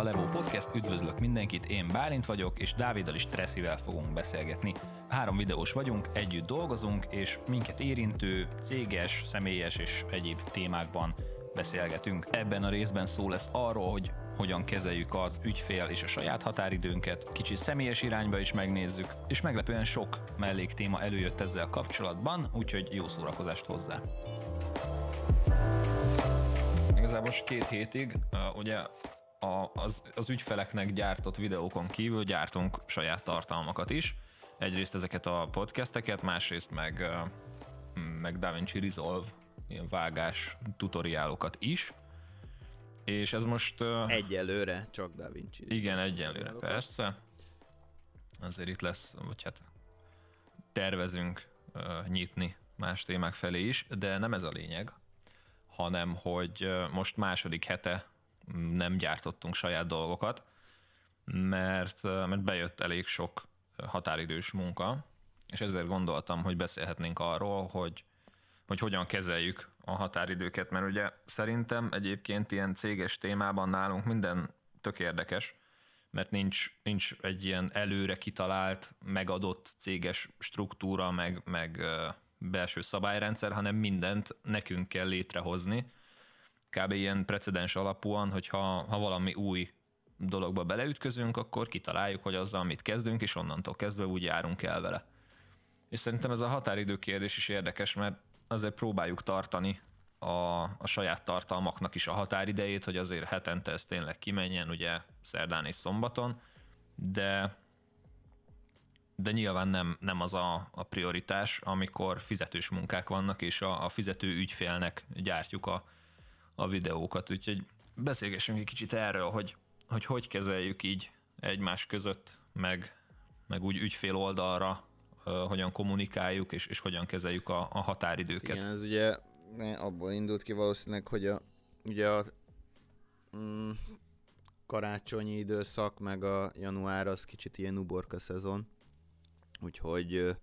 a Levo Podcast, üdvözlök mindenkit, én Bálint vagyok, és Dáviddal is Tresszivel fogunk beszélgetni. Három videós vagyunk, együtt dolgozunk, és minket érintő, céges, személyes és egyéb témákban beszélgetünk. Ebben a részben szó lesz arról, hogy hogyan kezeljük az ügyfél és a saját határidőnket, kicsit személyes irányba is megnézzük, és meglepően sok melléktéma előjött ezzel kapcsolatban, úgyhogy jó szórakozást hozzá. Igazából most két hétig, ugye a, az, az ügyfeleknek gyártott videókon kívül gyártunk saját tartalmakat is. Egyrészt ezeket a podcasteket, másrészt meg, meg DaVinci Resolve ilyen vágás tutoriálokat is. És ez most... Egyelőre csak DaVinci. Igen, egyelőre, persze. Azért itt lesz, vagy hát tervezünk uh, nyitni más témák felé is, de nem ez a lényeg, hanem hogy most második hete nem gyártottunk saját dolgokat, mert, mert bejött elég sok határidős munka, és ezért gondoltam, hogy beszélhetnénk arról, hogy, hogy hogyan kezeljük a határidőket, mert ugye szerintem egyébként ilyen céges témában nálunk minden tök érdekes, mert nincs, nincs egy ilyen előre kitalált, megadott céges struktúra, meg, meg belső szabályrendszer, hanem mindent nekünk kell létrehozni. Kb. ilyen precedens alapúan, hogyha ha valami új dologba beleütközünk, akkor kitaláljuk, hogy azzal mit kezdünk, és onnantól kezdve úgy járunk el vele. És szerintem ez a határidő kérdés is érdekes, mert azért próbáljuk tartani a, a saját tartalmaknak is a határidejét, hogy azért hetente ez tényleg kimenjen, ugye szerdán és szombaton, de de nyilván nem, nem az a, a prioritás, amikor fizetős munkák vannak, és a, a fizető ügyfélnek gyártjuk a, a videókat. Úgyhogy beszélgessünk egy kicsit erről, hogy hogy, hogy kezeljük így egymás között, meg, meg úgy ügyfél oldalra, hogyan kommunikáljuk, és, és hogyan kezeljük a, a határidőket. Igen, ez ugye abból indult ki valószínűleg, hogy a, ugye a mm, karácsonyi időszak, meg a január az kicsit ilyen uborka szezon, úgyhogy,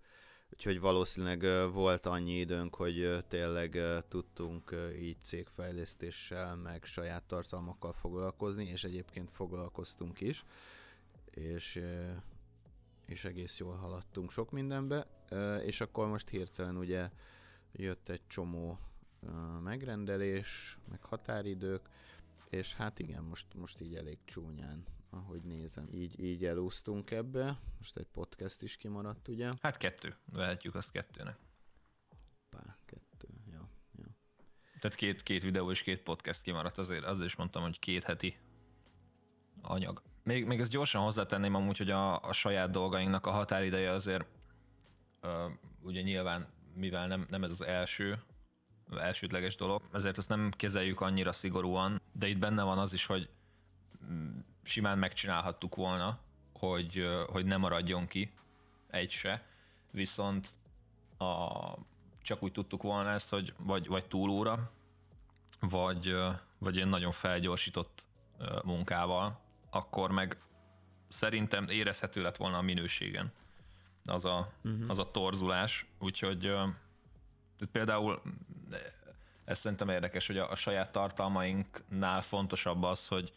úgyhogy valószínűleg volt annyi időnk, hogy tényleg tudtunk így cégfejlesztéssel, meg saját tartalmakkal foglalkozni, és egyébként foglalkoztunk is, és, és egész jól haladtunk sok mindenbe, és akkor most hirtelen ugye jött egy csomó megrendelés, meg határidők, és hát igen, most, most így elég csúnyán ahogy nézem. Így, így elúsztunk ebbe. Most egy podcast is kimaradt, ugye? Hát kettő. Vehetjük azt kettőnek. Pá, kettő, ja. ja. Tehát két, két videó és két podcast kimaradt, azért, azért is mondtam, hogy két heti anyag. Még, még ezt gyorsan hozzátenném amúgy, hogy a, a saját dolgainknak a határideje azért uh, ugye nyilván, mivel nem, nem ez az első, elsődleges dolog, ezért ezt nem kezeljük annyira szigorúan, de itt benne van az is, hogy simán megcsinálhattuk volna, hogy, hogy ne maradjon ki egy se, viszont a, csak úgy tudtuk volna ezt, hogy vagy, vagy túlóra, vagy, vagy ilyen nagyon felgyorsított munkával, akkor meg szerintem érezhető lett volna a minőségen az a, uh-huh. az a torzulás, úgyhogy például ez szerintem érdekes, hogy a, a saját tartalmainknál fontosabb az, hogy,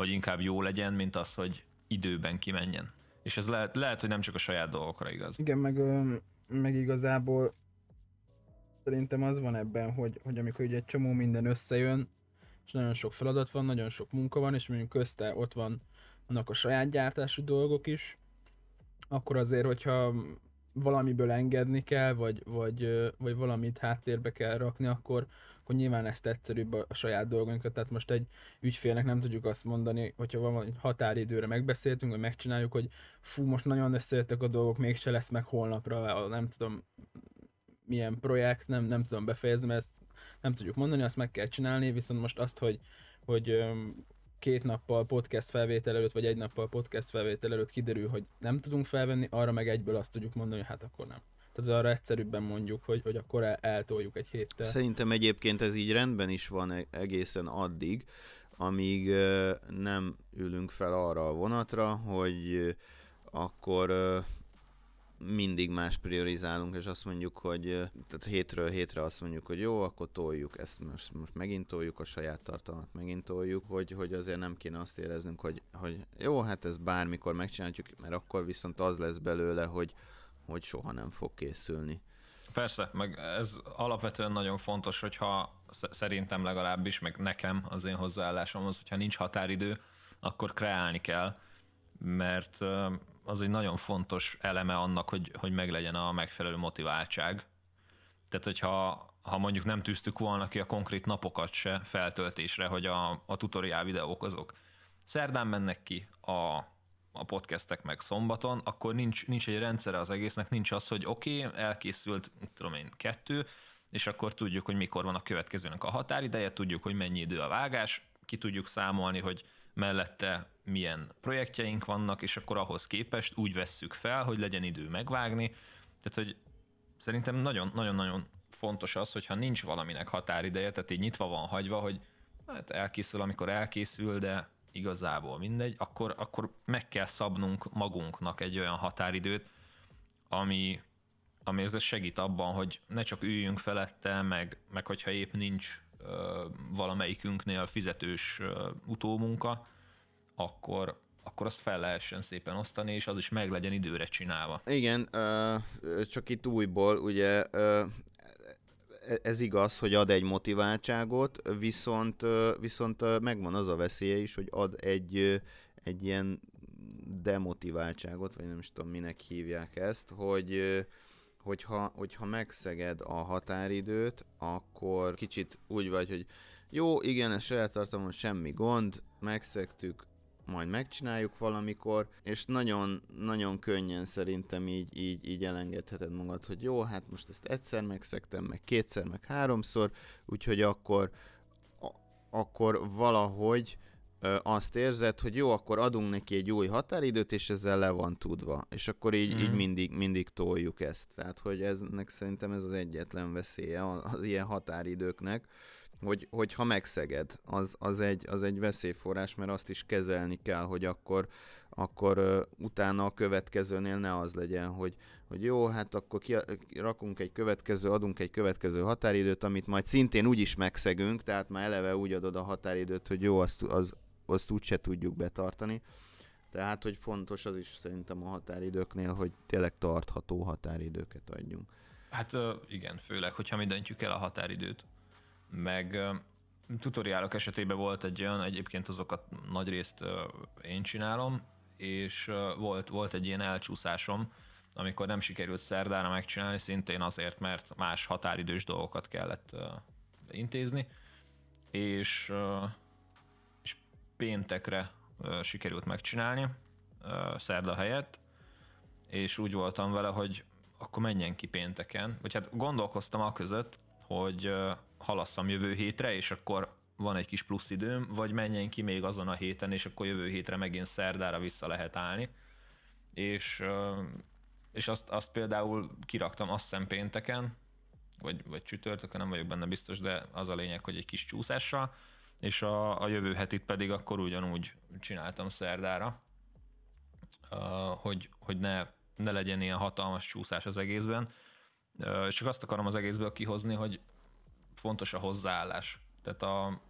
hogy inkább jó legyen, mint az, hogy időben kimenjen. És ez lehet, lehet hogy nem csak a saját dolgokra igaz. Igen, meg, meg igazából szerintem az van ebben, hogy, hogy amikor ugye egy csomó minden összejön, és nagyon sok feladat van, nagyon sok munka van, és mondjuk közte ott van annak a saját gyártású dolgok is, akkor azért, hogyha valamiből engedni kell, vagy, vagy, vagy valamit háttérbe kell rakni, akkor, akkor nyilván ezt egyszerűbb a, a saját dolgunkat. Tehát most egy ügyfélnek nem tudjuk azt mondani, hogyha van egy határidőre megbeszéltünk, vagy megcsináljuk, hogy fú, most nagyon összejöttek a dolgok, mégse lesz meg holnapra, nem tudom milyen projekt, nem, nem tudom befejezni, mert ezt nem tudjuk mondani, azt meg kell csinálni, viszont most azt, hogy, hogy két nappal podcast felvétel előtt, vagy egy nappal podcast felvétel előtt kiderül, hogy nem tudunk felvenni, arra meg egyből azt tudjuk mondani, hogy hát akkor nem. Tehát arra egyszerűbben mondjuk, hogy, hogy akkor el, eltoljuk egy héttel. Szerintem egyébként ez így rendben is van e- egészen addig, amíg nem ülünk fel arra a vonatra, hogy akkor mindig más priorizálunk, és azt mondjuk, hogy tehát hétről hétre azt mondjuk, hogy jó, akkor toljuk ezt, most, most megint toljuk a saját tartalmat, megint toljuk, hogy, hogy azért nem kéne azt éreznünk, hogy, hogy jó, hát ez bármikor megcsináljuk, mert akkor viszont az lesz belőle, hogy, hogy soha nem fog készülni. Persze, meg ez alapvetően nagyon fontos, hogyha szerintem legalábbis, meg nekem az én hozzáállásom az, hogyha nincs határidő, akkor kreálni kell, mert az egy nagyon fontos eleme annak, hogy, hogy meglegyen a megfelelő motiváltság. Tehát, hogyha ha mondjuk nem tűztük volna ki a konkrét napokat se feltöltésre, hogy a, a tutoriál videók azok szerdán mennek ki, a, a podcastek meg szombaton, akkor nincs, nincs egy rendszere az egésznek, nincs az, hogy oké, okay, elkészült, tudom én, kettő, és akkor tudjuk, hogy mikor van a következőnek a határideje, tudjuk, hogy mennyi idő a vágás, ki tudjuk számolni, hogy mellette milyen projektjeink vannak, és akkor ahhoz képest úgy vesszük fel, hogy legyen idő megvágni. Tehát, hogy szerintem nagyon-nagyon fontos az, hogyha nincs valaminek határideje, tehát így nyitva van hagyva, hogy hát elkészül, amikor elkészül, de igazából mindegy, akkor, akkor meg kell szabnunk magunknak egy olyan határidőt, ami, ami ez segít abban, hogy ne csak üljünk felette, meg, meg hogyha épp nincs ö, valamelyikünknél fizetős ö, utómunka, akkor, akkor azt fel lehessen szépen osztani, és az is meg legyen időre csinálva. Igen, ö, csak itt újból, ugye ö, ez igaz, hogy ad egy motiváltságot, viszont, viszont megvan az a veszélye is, hogy ad egy, egy ilyen demotiváltságot, vagy nem is tudom minek hívják ezt, hogy hogyha, hogyha megszeged a határidőt, akkor kicsit úgy vagy, hogy jó, igen, ezt saját tartalom, semmi gond, megszegtük, majd megcsináljuk valamikor, és nagyon, nagyon könnyen szerintem így, így, így elengedheted magad, hogy jó, hát most ezt egyszer megszektem, meg kétszer, meg háromszor, úgyhogy akkor, a, akkor valahogy ö, azt érzed, hogy jó, akkor adunk neki egy új határidőt, és ezzel le van tudva. És akkor így, mm. így mhm. mindig, mindig toljuk ezt. Tehát, hogy eznek szerintem ez az egyetlen veszélye az ilyen határidőknek, hogy, hogy ha megszeged, az, az, egy, az egy veszélyforrás, mert azt is kezelni kell, hogy akkor, akkor utána a következőnél ne az legyen, hogy, hogy jó, hát akkor ki, rakunk egy következő, adunk egy következő határidőt, amit majd szintén úgy is megszegünk, tehát már eleve úgy adod a határidőt, hogy jó, azt, az, azt úgyse tudjuk betartani. Tehát, hogy fontos az is szerintem a határidőknél, hogy tényleg tartható határidőket adjunk. Hát igen, főleg, hogyha mi döntjük el a határidőt meg tutoriálok esetében volt egy olyan, egyébként azokat nagy részt én csinálom, és volt, volt egy ilyen elcsúszásom, amikor nem sikerült szerdára megcsinálni, szintén azért, mert más határidős dolgokat kellett intézni, és, és péntekre sikerült megcsinálni szerda helyett, és úgy voltam vele, hogy akkor menjen ki pénteken, vagy hát gondolkoztam a között, hogy halasszam jövő hétre, és akkor van egy kis plusz időm, vagy menjen ki még azon a héten, és akkor jövő hétre megint szerdára vissza lehet állni. És, és azt, azt például kiraktam azt hiszem pénteken, vagy, vagy csütörtökön, nem vagyok benne biztos, de az a lényeg, hogy egy kis csúszással, és a, a jövő hetit pedig akkor ugyanúgy csináltam szerdára, hogy, hogy ne, ne legyen ilyen hatalmas csúszás az egészben. Csak azt akarom az egészből kihozni, hogy fontos a hozzáállás. Tehát a,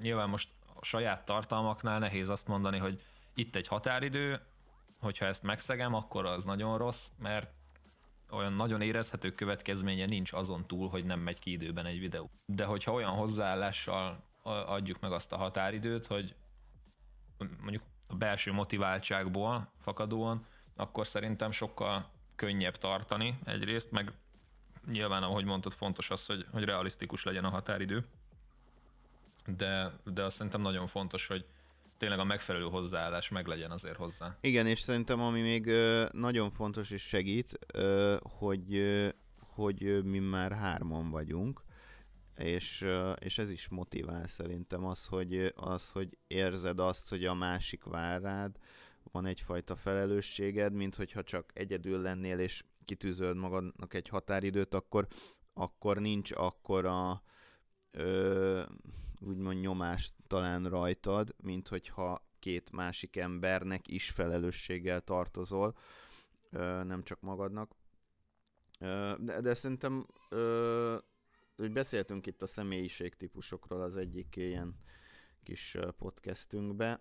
nyilván most a saját tartalmaknál nehéz azt mondani, hogy itt egy határidő, hogyha ezt megszegem, akkor az nagyon rossz, mert olyan nagyon érezhető következménye nincs azon túl, hogy nem megy ki időben egy videó. De hogyha olyan hozzáállással adjuk meg azt a határidőt, hogy mondjuk a belső motiváltságból fakadóan, akkor szerintem sokkal könnyebb tartani egyrészt, meg nyilván, ahogy mondtad, fontos az, hogy, hogy realisztikus legyen a határidő, de, de azt szerintem nagyon fontos, hogy tényleg a megfelelő hozzáállás meg legyen azért hozzá. Igen, és szerintem ami még nagyon fontos és segít, hogy, hogy mi már hárman vagyunk, és, és ez is motivál szerintem az hogy, az, hogy érzed azt, hogy a másik vár rád, van egyfajta felelősséged, mint hogyha csak egyedül lennél, és kitűzöd magadnak egy határidőt, akkor, akkor nincs akkora ö, úgymond nyomás talán rajtad, mint hogyha két másik embernek is felelősséggel tartozol. nem csak magadnak. De, de szerintem hogy beszéltünk itt a személyiségtípusokról az egyik ilyen kis podcastünkbe,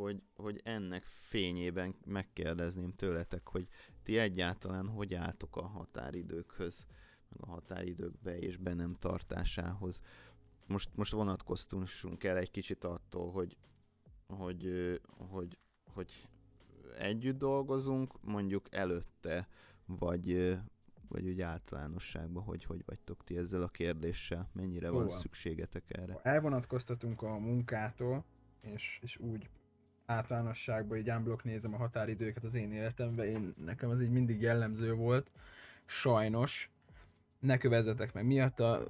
hogy, hogy ennek fényében megkérdezném tőletek, hogy ti egyáltalán hogy álltok a határidőkhöz, meg a határidőkbe és be nem tartásához. Most, most vonatkoztunk el egy kicsit attól, hogy, hogy, hogy, hogy együtt dolgozunk, mondjuk előtte, vagy, vagy úgy általánosságban, hogy hogy vagytok ti ezzel a kérdéssel, mennyire Jó, van szükségetek erre? Elvonatkoztatunk a munkától, és, és úgy általánosságban így unblock nézem a határidőket az én életemben, én, nekem az így mindig jellemző volt, sajnos, ne kövezzetek meg miatta,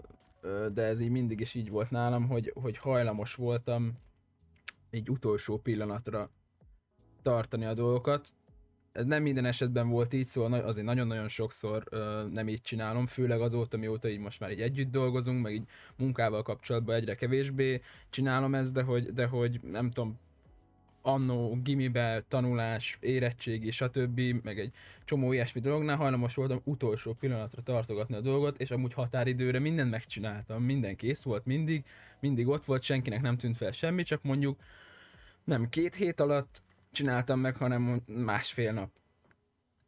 de ez így mindig is így volt nálam, hogy, hogy hajlamos voltam egy utolsó pillanatra tartani a dolgokat. Ez nem minden esetben volt így, szóval azért nagyon-nagyon sokszor nem így csinálom, főleg azóta, mióta így most már így együtt dolgozunk, meg így munkával kapcsolatban egyre kevésbé csinálom ezt, de hogy, de hogy nem tudom, annó gimibe, tanulás, érettségi, stb., meg egy csomó ilyesmi dolognál hajlamos voltam utolsó pillanatra tartogatni a dolgot, és amúgy határidőre mindent megcsináltam, minden kész volt mindig, mindig ott volt, senkinek nem tűnt fel semmi, csak mondjuk nem két hét alatt csináltam meg, hanem másfél nap.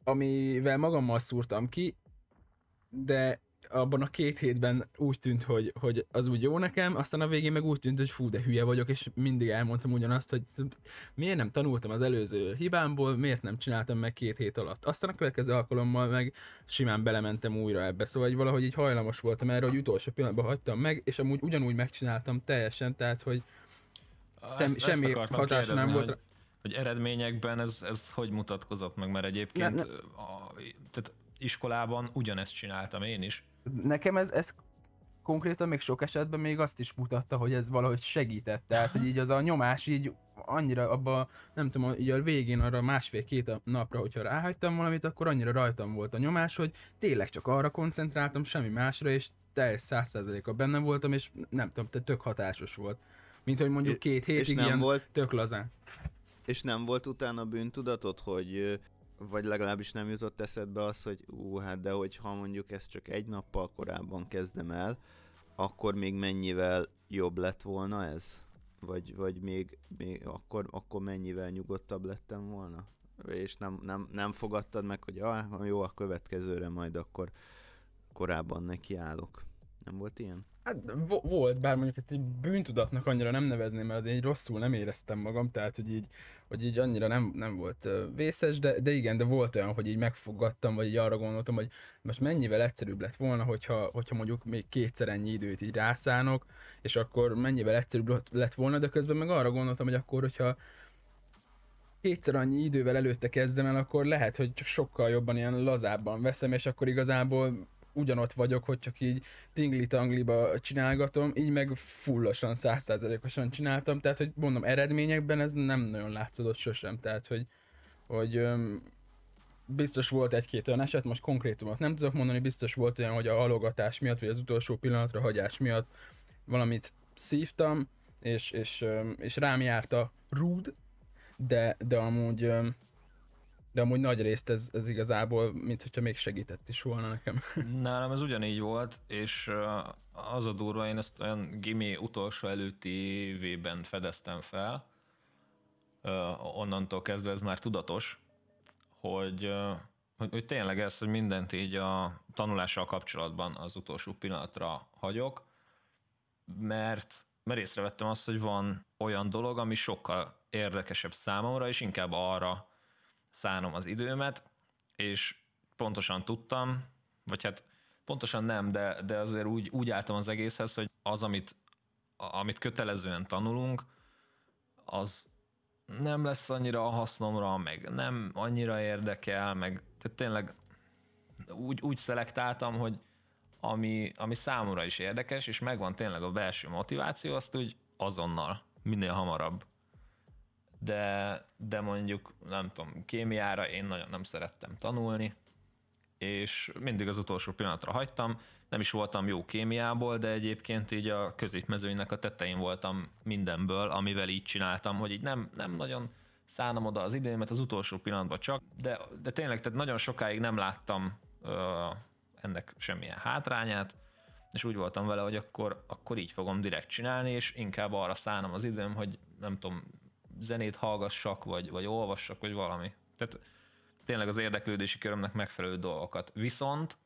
Amivel magammal szúrtam ki, de abban a két hétben úgy tűnt, hogy, hogy az úgy jó nekem, aztán a végén meg úgy tűnt, hogy fú, de hülye vagyok, és mindig elmondtam ugyanazt, hogy miért nem tanultam az előző hibámból, miért nem csináltam meg két hét alatt. Aztán a következő alkalommal meg simán belementem újra ebbe, szóval hogy valahogy így hajlamos voltam erre, hogy utolsó pillanatban hagytam meg, és amúgy ugyanúgy megcsináltam teljesen, tehát hogy ezt, semmi hatás nem volt. Hogy, hogy eredményekben ez, ez hogy mutatkozott meg, mert egyébként ne, ne. A, tehát iskolában ugyanezt csináltam én is, nekem ez, ez konkrétan még sok esetben még azt is mutatta, hogy ez valahogy segített. Tehát, hogy így az a nyomás így annyira abba, nem tudom, így a végén arra másfél-két napra, hogyha ráhagytam valamit, akkor annyira rajtam volt a nyomás, hogy tényleg csak arra koncentráltam, semmi másra, és teljes százszerzeléka benne voltam, és nem tudom, te tök hatásos volt. Mint hogy mondjuk két hétig ilyen volt, tök lazán. És nem volt utána bűntudatot, hogy vagy legalábbis nem jutott eszedbe az, hogy ú, hát de hogyha mondjuk ezt csak egy nappal korábban kezdem el, akkor még mennyivel jobb lett volna ez? Vagy, vagy még, még akkor, akkor mennyivel nyugodtabb lettem volna? És nem, nem, nem fogadtad meg, hogy ah, jó, a következőre majd akkor korábban nekiállok. Nem volt ilyen? Hát volt, bár mondjuk ezt egy bűntudatnak annyira nem nevezném, mert azért rosszul nem éreztem magam, tehát hogy így, hogy így annyira nem, nem volt vészes, de, de igen, de volt olyan, hogy így megfogadtam, vagy így arra gondoltam, hogy most mennyivel egyszerűbb lett volna, hogyha, hogyha mondjuk még kétszer ennyi időt így rászánok, és akkor mennyivel egyszerűbb lett volna, de közben meg arra gondoltam, hogy akkor, hogyha kétszer annyi idővel előtte kezdem el, akkor lehet, hogy csak sokkal jobban ilyen lazábban veszem, és akkor igazából ugyanott vagyok, hogy csak így tingli-tangliba csinálgatom, így meg fullosan, százszázalékosan csináltam, tehát hogy mondom, eredményekben ez nem nagyon látszódott sosem, tehát hogy, hogy öm, biztos volt egy-két olyan eset, most konkrétumot nem tudok mondani, biztos volt olyan, hogy a halogatás miatt, vagy az utolsó pillanatra hagyás miatt valamit szívtam, és, és, és rám járt a rúd, de, de amúgy de amúgy nagy részt ez, ez igazából, mint hogyha még segített is volna nekem. Nálam ez ugyanígy volt, és az a durva, én ezt olyan gimi utolsó előtti évében fedeztem fel, onnantól kezdve ez már tudatos, hogy, hogy, hogy tényleg ez, hogy mindent így a tanulással kapcsolatban az utolsó pillanatra hagyok, mert, mert észrevettem azt, hogy van olyan dolog, ami sokkal érdekesebb számomra, és inkább arra szánom az időmet, és pontosan tudtam, vagy hát pontosan nem, de, de azért úgy, úgy álltam az egészhez, hogy az, amit, amit kötelezően tanulunk, az nem lesz annyira a hasznomra, meg nem annyira érdekel, meg tehát tényleg úgy, úgy szelektáltam, hogy ami, ami számomra is érdekes, és megvan tényleg a belső motiváció, azt úgy azonnal, minél hamarabb de, de mondjuk nem tudom, kémiára én nagyon nem szerettem tanulni, és mindig az utolsó pillanatra hagytam, nem is voltam jó kémiából, de egyébként így a középmezőnynek a tetején voltam mindenből, amivel így csináltam, hogy így nem, nem nagyon szánom oda az időmet az utolsó pillanatban csak, de, de tényleg tehát nagyon sokáig nem láttam ö, ennek semmilyen hátrányát, és úgy voltam vele, hogy akkor, akkor így fogom direkt csinálni, és inkább arra szánom az időm, hogy nem tudom, zenét hallgassak, vagy, vagy olvassak, vagy valami. Tehát tényleg az érdeklődési körömnek megfelelő dolgokat. Viszont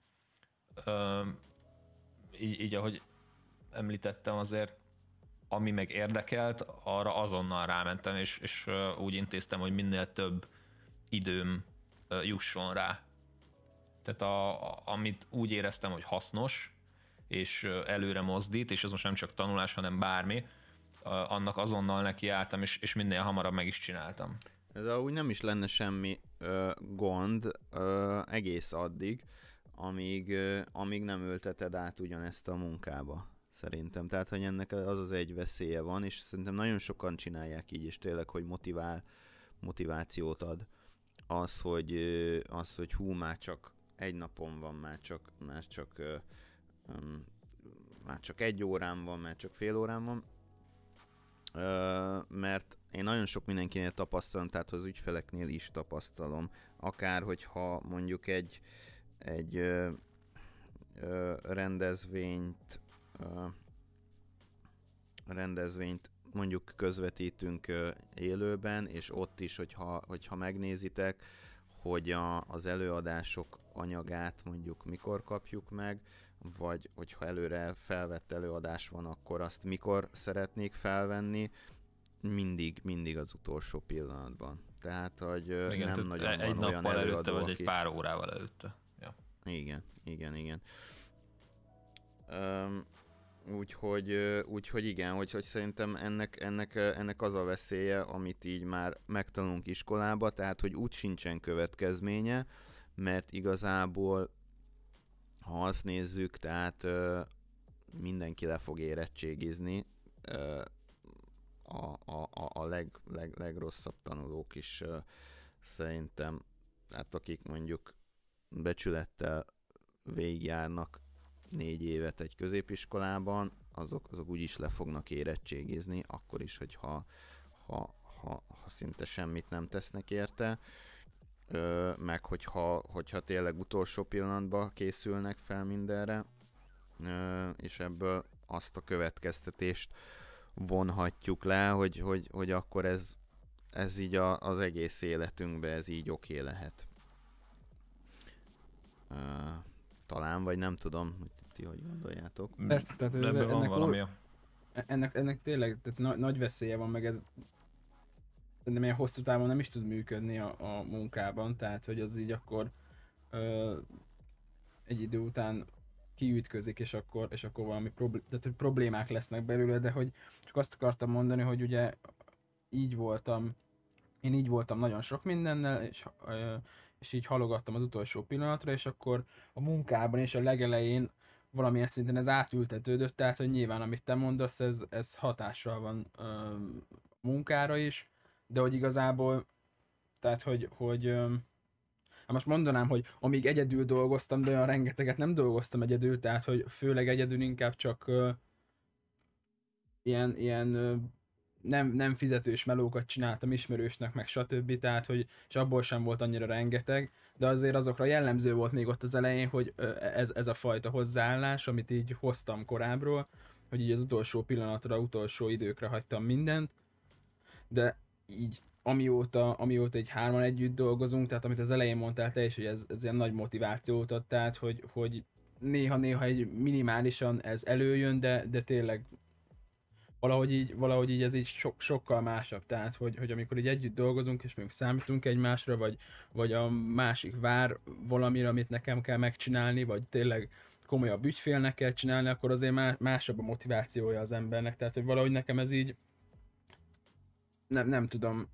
így, így, ahogy említettem, azért ami meg érdekelt, arra azonnal rámentem, és, és úgy intéztem, hogy minél több időm jusson rá. Tehát a, amit úgy éreztem, hogy hasznos, és előre mozdít, és ez most nem csak tanulás, hanem bármi, annak azonnal nekiálltam, és, és minél hamarabb meg is csináltam. Ez úgy nem is lenne semmi ö, gond ö, egész addig, amíg, ö, amíg nem ülteted át ugyanezt a munkába szerintem. Tehát, hogy ennek az az egy veszélye van, és szerintem nagyon sokan csinálják így, és tényleg, hogy motivál, motivációt ad. Az, hogy, az, hogy hú, már csak egy napon van, már csak, már csak, um, már csak egy órám van, már csak fél órám van, mert én nagyon sok mindenkinél tapasztalom, tehát az ügyfeleknél is tapasztalom, akár hogyha mondjuk egy, egy uh, uh, rendezvényt rendezvényt mondjuk közvetítünk élőben, és ott is, hogyha, hogyha megnézitek, hogy a, az előadások anyagát mondjuk mikor kapjuk meg, vagy hogyha előre felvett előadás van, akkor azt mikor szeretnék felvenni, mindig, mindig az utolsó pillanatban. Tehát, hogy igen, nem nagyon egy van olyan nappal előtte, vagy egy pár órával előtte. Ja. Igen, igen, igen. Um, Úgyhogy, úgyhogy igen, hogy, hogy szerintem ennek, ennek, ennek az a veszélye, amit így már megtanulunk iskolába, tehát hogy úgy sincsen következménye, mert igazából, ha azt nézzük, tehát mindenki le fog érettségizni, a, a, a leg, leg, legrosszabb tanulók is szerintem, tehát akik mondjuk becsülettel végigjárnak négy évet egy középiskolában, azok, azok úgyis le fognak érettségizni, akkor is, hogyha ha, ha, ha szinte semmit nem tesznek érte, ö, meg hogyha, hogyha tényleg utolsó pillanatban készülnek fel mindenre, ö, és ebből azt a következtetést vonhatjuk le, hogy, hogy, hogy akkor ez, ez így a, az egész életünkben ez így oké lehet. Ö, talán, vagy nem tudom, hogy ti hogy gondoljátok. Persze, tehát ez, ennek, van valami. Ennek, ennek tényleg tehát na, nagy veszélye van, meg ez de milyen hosszú távon nem is tud működni a, a munkában, tehát hogy az így akkor ö, egy idő után kiütközik, és akkor, és akkor valami problé- tehát, hogy problémák lesznek belőle, de hogy csak azt akartam mondani, hogy ugye így voltam, én így voltam nagyon sok mindennel, és ö, és így halogattam az utolsó pillanatra, és akkor a munkában és a legelején valamilyen szinten ez átültetődött, tehát hogy nyilván amit te mondasz, ez, ez hatással van ö, munkára is, de hogy igazából, tehát hogy, hogy Hát most mondanám, hogy amíg egyedül dolgoztam, de olyan rengeteget nem dolgoztam egyedül, tehát hogy főleg egyedül inkább csak ilyen, ilyen nem, nem fizetős melókat csináltam ismerősnek, meg stb. Tehát, hogy, és abból sem volt annyira rengeteg, de azért azokra jellemző volt még ott az elején, hogy ez, ez a fajta hozzáállás, amit így hoztam korábbról, hogy így az utolsó pillanatra, utolsó időkre hagytam mindent, de így amióta, amióta egy hárman együtt dolgozunk, tehát amit az elején mondtál te is, hogy ez, ez ilyen nagy motivációt ad, tehát hogy, hogy néha-néha egy minimálisan ez előjön, de, de tényleg valahogy így, valahogy így ez így so, sokkal másabb, tehát hogy, hogy amikor így együtt dolgozunk, és még számítunk egymásra, vagy, vagy a másik vár valamire, amit nekem kell megcsinálni, vagy tényleg komolyabb ügyfélnek kell csinálni, akkor azért másabb a motivációja az embernek, tehát hogy valahogy nekem ez így nem, nem tudom,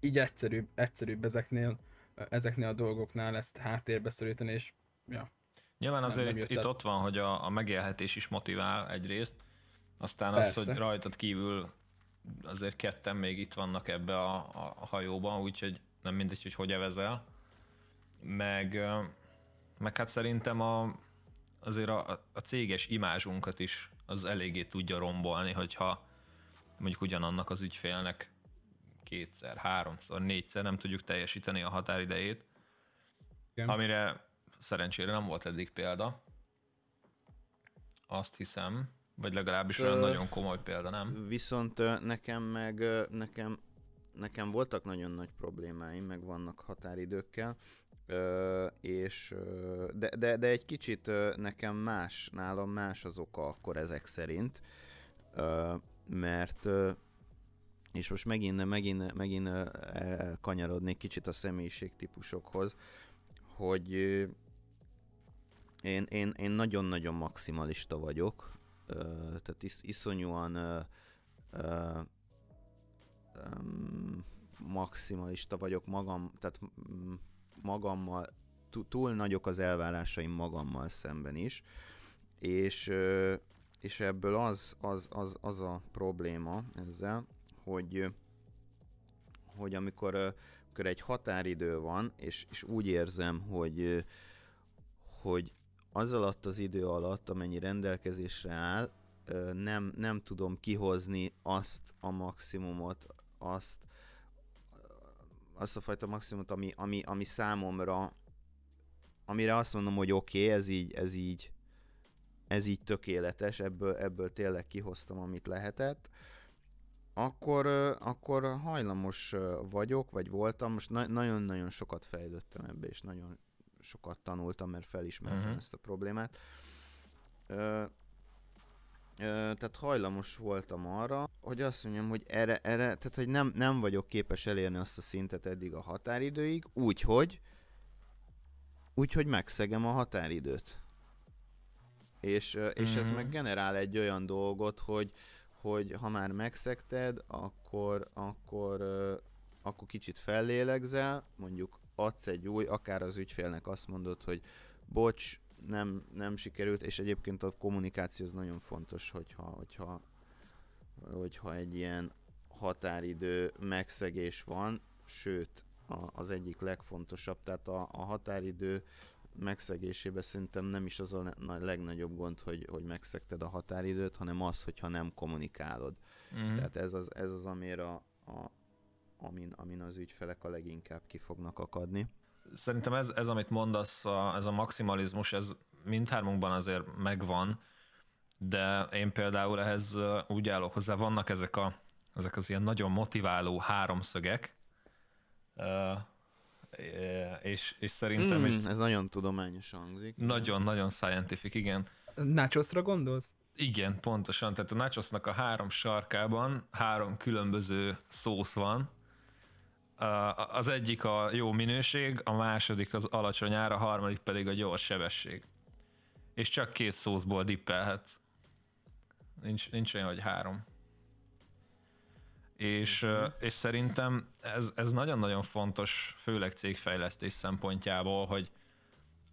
így egyszerűbb, egyszerűbb ezeknél, ezeknél a dolgoknál ezt háttérbe szorítani, és ja. Nyilván azért nem, nem itt, itt ott van, hogy a, a megélhetés is motivál egyrészt, aztán Persze. az, hogy rajtad kívül azért ketten még itt vannak ebbe a, a hajóban, úgyhogy nem mindegy, hogy hogy evezel. Meg, meg hát szerintem a, azért a, a céges imázsunkat is az eléggé tudja rombolni, hogyha mondjuk ugyanannak az ügyfélnek kétszer, háromszor, négyszer nem tudjuk teljesíteni a határidejét, Igen. amire szerencsére nem volt eddig példa. Azt hiszem, vagy legalábbis olyan Ö, nagyon komoly példa, nem? Viszont nekem meg nekem, nekem voltak nagyon nagy problémáim, meg vannak határidőkkel, ö, és de, de, de egy kicsit nekem más, nálam más az oka akkor ezek szerint, ö, mert és most megint, megint, megint e, kanyarodnék kicsit a személyiségtípusokhoz, hogy ö, én, én, én nagyon-nagyon maximalista vagyok, tehát is, iszonyúan maximalista vagyok magam, tehát mm, magammal, tú- túl nagyok az elvárásaim magammal szemben is, és, és ebből az, az, az, az a probléma ezzel, hogy, hogy amikor, amikor egy határidő van, és, és úgy érzem, hogy, hogy az alatt az idő alatt, amennyi rendelkezésre áll, nem, nem tudom kihozni azt a maximumot, azt, azt a fajta maximumot, ami, ami, ami számomra, amire azt mondom, hogy oké, okay, ez így, ez így, ez így tökéletes, ebből, ebből tényleg kihoztam, amit lehetett, akkor, akkor hajlamos vagyok, vagy voltam, most na- nagyon-nagyon sokat fejlődtem ebbe, és nagyon sokat tanultam, mert felismertem uh-huh. ezt a problémát. Ö, tehát hajlamos voltam arra, hogy azt mondjam, hogy erre, erre tehát hogy nem, nem vagyok képes elérni azt a szintet eddig a határidőig, úgyhogy úgyhogy megszegem a határidőt. És, és ez Mhm. meg generál egy olyan dolgot, hogy, hogy ha már megszegted, akkor, akkor, akkor kicsit fellélegzel, mondjuk adsz egy új, akár az ügyfélnek azt mondod, hogy bocs, nem, nem sikerült, és egyébként a kommunikáció az nagyon fontos, hogyha, hogyha, hogyha egy ilyen határidő megszegés van, sőt, az egyik legfontosabb, tehát a, a határidő megszegésében szerintem nem is az a legnagyobb gond, hogy, hogy megszegted a határidőt, hanem az, hogyha nem kommunikálod. Mhm. Tehát ez az, ez az amire a, a, amin, amin az ügyfelek a leginkább ki fognak akadni. Szerintem ez, ez amit mondasz, a, ez a maximalizmus, ez mindhármunkban azért megvan, de én például ehhez úgy állok hozzá, vannak ezek, a, ezek az ilyen nagyon motiváló háromszögek, és, és szerintem Mm, egy ez nagyon tudományos hangzik. nagyon-nagyon scientific, igen. Nachosra gondolsz? Igen, pontosan. Tehát a nachosnak a három sarkában három különböző szósz van. Az egyik a jó minőség, a második az alacsony ár, a harmadik pedig a gyors sebesség. És csak két szószból dippelhet. Nincs, nincs olyan, hogy három. És, ö, és szerintem ez, ez nagyon-nagyon fontos, főleg cégfejlesztés szempontjából, hogy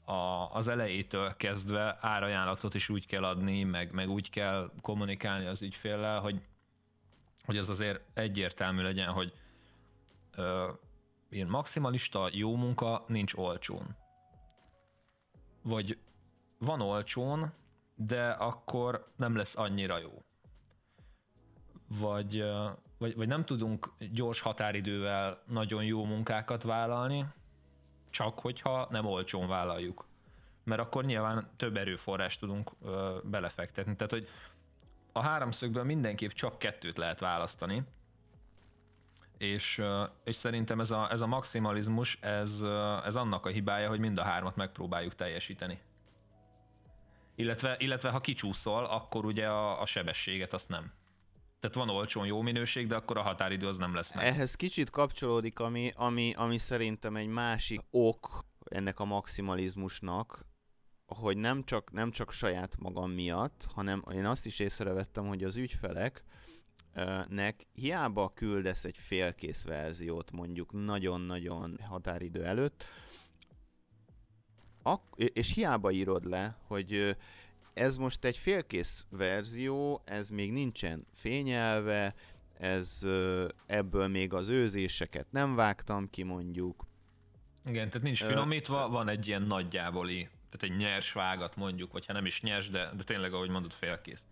a, az elejétől kezdve árajánlatot is úgy kell adni, meg, meg úgy kell kommunikálni az ügyféllel, hogy, hogy az azért egyértelmű legyen, hogy ö, ilyen maximalista, jó munka nincs olcsón. Vagy van olcsón, de akkor nem lesz annyira jó. Vagy, vagy, vagy nem tudunk gyors határidővel nagyon jó munkákat vállalni, csak hogyha nem olcsón vállaljuk. Mert akkor nyilván több erőforrást tudunk ö, belefektetni. Tehát, hogy a háromszögből mindenképp csak kettőt lehet választani, és, és szerintem ez a, ez a maximalizmus, ez, ez annak a hibája, hogy mind a hármat megpróbáljuk teljesíteni. Illetve, illetve ha kicsúszol, akkor ugye a, a sebességet azt nem. Tehát van olcsón jó minőség, de akkor a határidő az nem lesz meg. Ehhez kicsit kapcsolódik, ami, ami, ami szerintem egy másik ok ennek a maximalizmusnak, hogy nem csak, nem csak saját magam miatt, hanem én azt is észrevettem, hogy az ügyfelek nek hiába küldesz egy félkész verziót mondjuk nagyon-nagyon határidő előtt, ak- és hiába írod le, hogy ez most egy félkész verzió, ez még nincsen fényelve, ez ebből még az őzéseket nem vágtam ki mondjuk. Igen, tehát nincs finomítva, van egy ilyen nagyjáboli, tehát egy nyers vágat mondjuk, vagy ha nem is nyers, de, de tényleg ahogy mondod, félkész.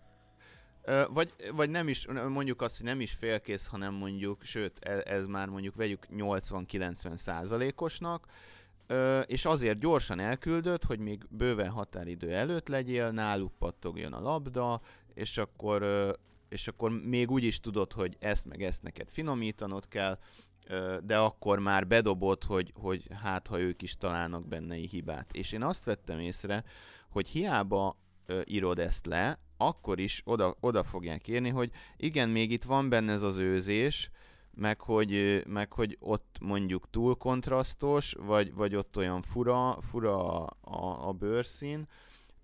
Vagy, vagy nem is, mondjuk azt, hogy nem is félkész, hanem mondjuk, sőt, ez, ez már mondjuk vegyük 80-90 százalékosnak, és azért gyorsan elküldött, hogy még bőven határidő előtt legyél, náluk pattogjon a labda, és akkor, és akkor még úgy is tudod, hogy ezt meg ezt neked finomítanod kell, de akkor már bedobott, hogy, hogy hát ha ők is találnak benne hibát. És én azt vettem észre, hogy hiába írod ezt le, akkor is oda, oda fogják írni, hogy igen, még itt van benne ez az őzés, meg hogy, meg hogy ott mondjuk túl kontrasztos, vagy, vagy ott olyan fura, fura a, a, a bőrszín,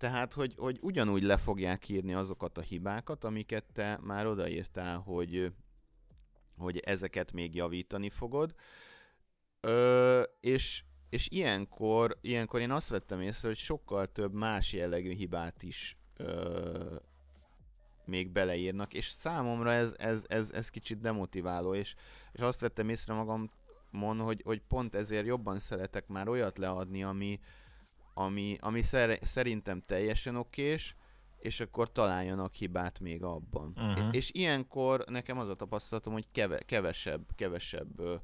tehát, hogy, hogy ugyanúgy le fogják írni azokat a hibákat, amiket te már odaírtál, hogy, hogy ezeket még javítani fogod. Ö, és, és ilyenkor, ilyenkor én azt vettem észre, hogy sokkal több más jellegű hibát is ö, még beleírnak, és számomra ez, ez, ez, ez kicsit demotiváló, és, és azt vettem észre magamon, hogy, hogy pont ezért jobban szeretek már olyat leadni, ami, ami, ami szer, szerintem teljesen okés, és akkor találjanak hibát még abban. Uh-huh. És ilyenkor nekem az a tapasztalatom, hogy keve, kevesebb, kevesebb ö,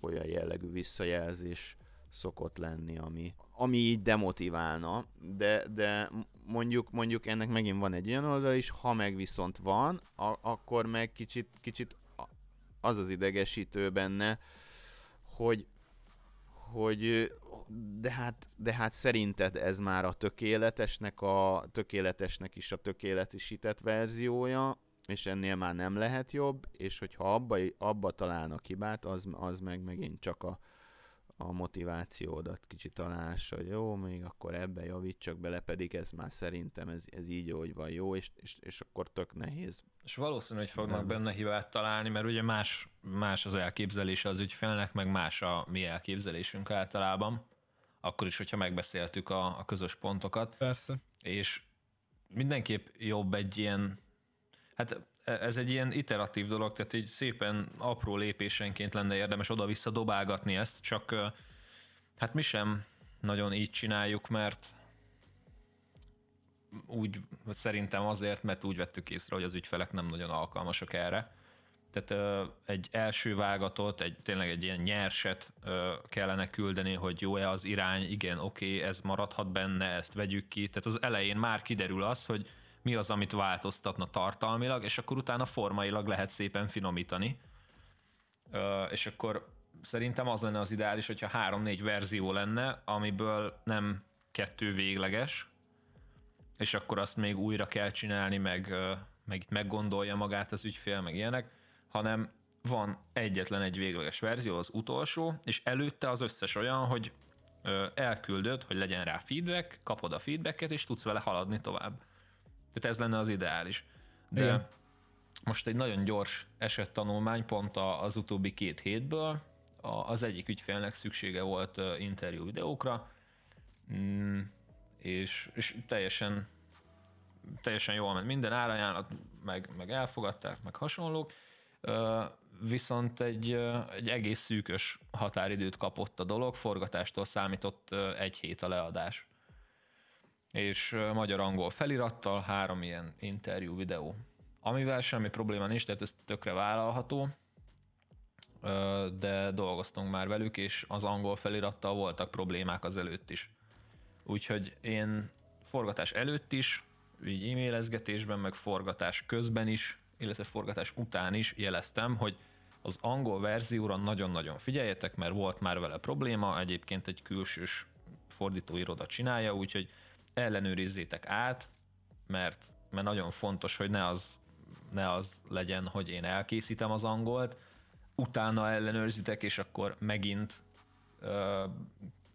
olyan jellegű visszajelzés szokott lenni, ami, ami így demotiválna, de, de mondjuk, mondjuk ennek megint van egy olyan oldal is, ha meg viszont van, a, akkor meg kicsit, kicsit az az idegesítő benne, hogy hogy de hát, de hát szerinted ez már a tökéletesnek, a tökéletesnek is a tökéletesített verziója, és ennél már nem lehet jobb, és hogyha abba, abba találnak hibát, az, az meg megint csak a, a motivációdat kicsit találás, hogy jó, még akkor ebbe javítsak bele, pedig ez már szerintem ez, ez így, hogy van jó, és, és, és akkor tök nehéz. És valószínű, hogy fognak nem. benne hibát találni, mert ugye más, más az elképzelése az ügyfélnek, meg más a mi elképzelésünk általában, akkor is, hogyha megbeszéltük a, a közös pontokat. Persze. És mindenképp jobb egy ilyen, hát ez egy ilyen iteratív dolog, tehát így szépen apró lépésenként lenne érdemes oda-vissza dobálgatni ezt, csak hát mi sem nagyon így csináljuk, mert úgy, szerintem azért, mert úgy vettük észre, hogy az ügyfelek nem nagyon alkalmasak erre. Tehát egy első vágatot, egy, tényleg egy ilyen nyerset kellene küldeni, hogy jó-e az irány, igen, oké, ez maradhat benne, ezt vegyük ki. Tehát az elején már kiderül az, hogy mi az, amit változtatna tartalmilag, és akkor utána formailag lehet szépen finomítani. És akkor szerintem az lenne az ideális, hogyha három-négy verzió lenne, amiből nem kettő végleges, és akkor azt még újra kell csinálni, meg, meg itt meggondolja magát az ügyfél, meg ilyenek, hanem van egyetlen egy végleges verzió, az utolsó, és előtte az összes olyan, hogy elküldöd, hogy legyen rá feedback, kapod a feedbacket, és tudsz vele haladni tovább. Tehát ez lenne az ideális. De Igen. most egy nagyon gyors esettanulmány pont az utóbbi két hétből, az egyik ügyfélnek szüksége volt interjú videókra, mm, és, és teljesen teljesen jól ment minden árajánlat, meg, meg elfogadták, meg hasonlók, viszont egy, egy egész szűkös határidőt kapott a dolog, forgatástól számított egy hét a leadás és magyar-angol felirattal, három ilyen interjú videó, amivel semmi probléma nincs, tehát ez tökre vállalható, de dolgoztunk már velük, és az angol felirattal voltak problémák az előtt is. Úgyhogy én forgatás előtt is, így e-mailezgetésben, meg forgatás közben is, illetve forgatás után is jeleztem, hogy az angol verzióra nagyon-nagyon figyeljetek, mert volt már vele probléma, egyébként egy külsős fordítóiroda csinálja, úgyhogy ellenőrizzétek át, mert, mert nagyon fontos, hogy ne az, ne az legyen, hogy én elkészítem az angolt, utána ellenőrzitek, és akkor megint ö,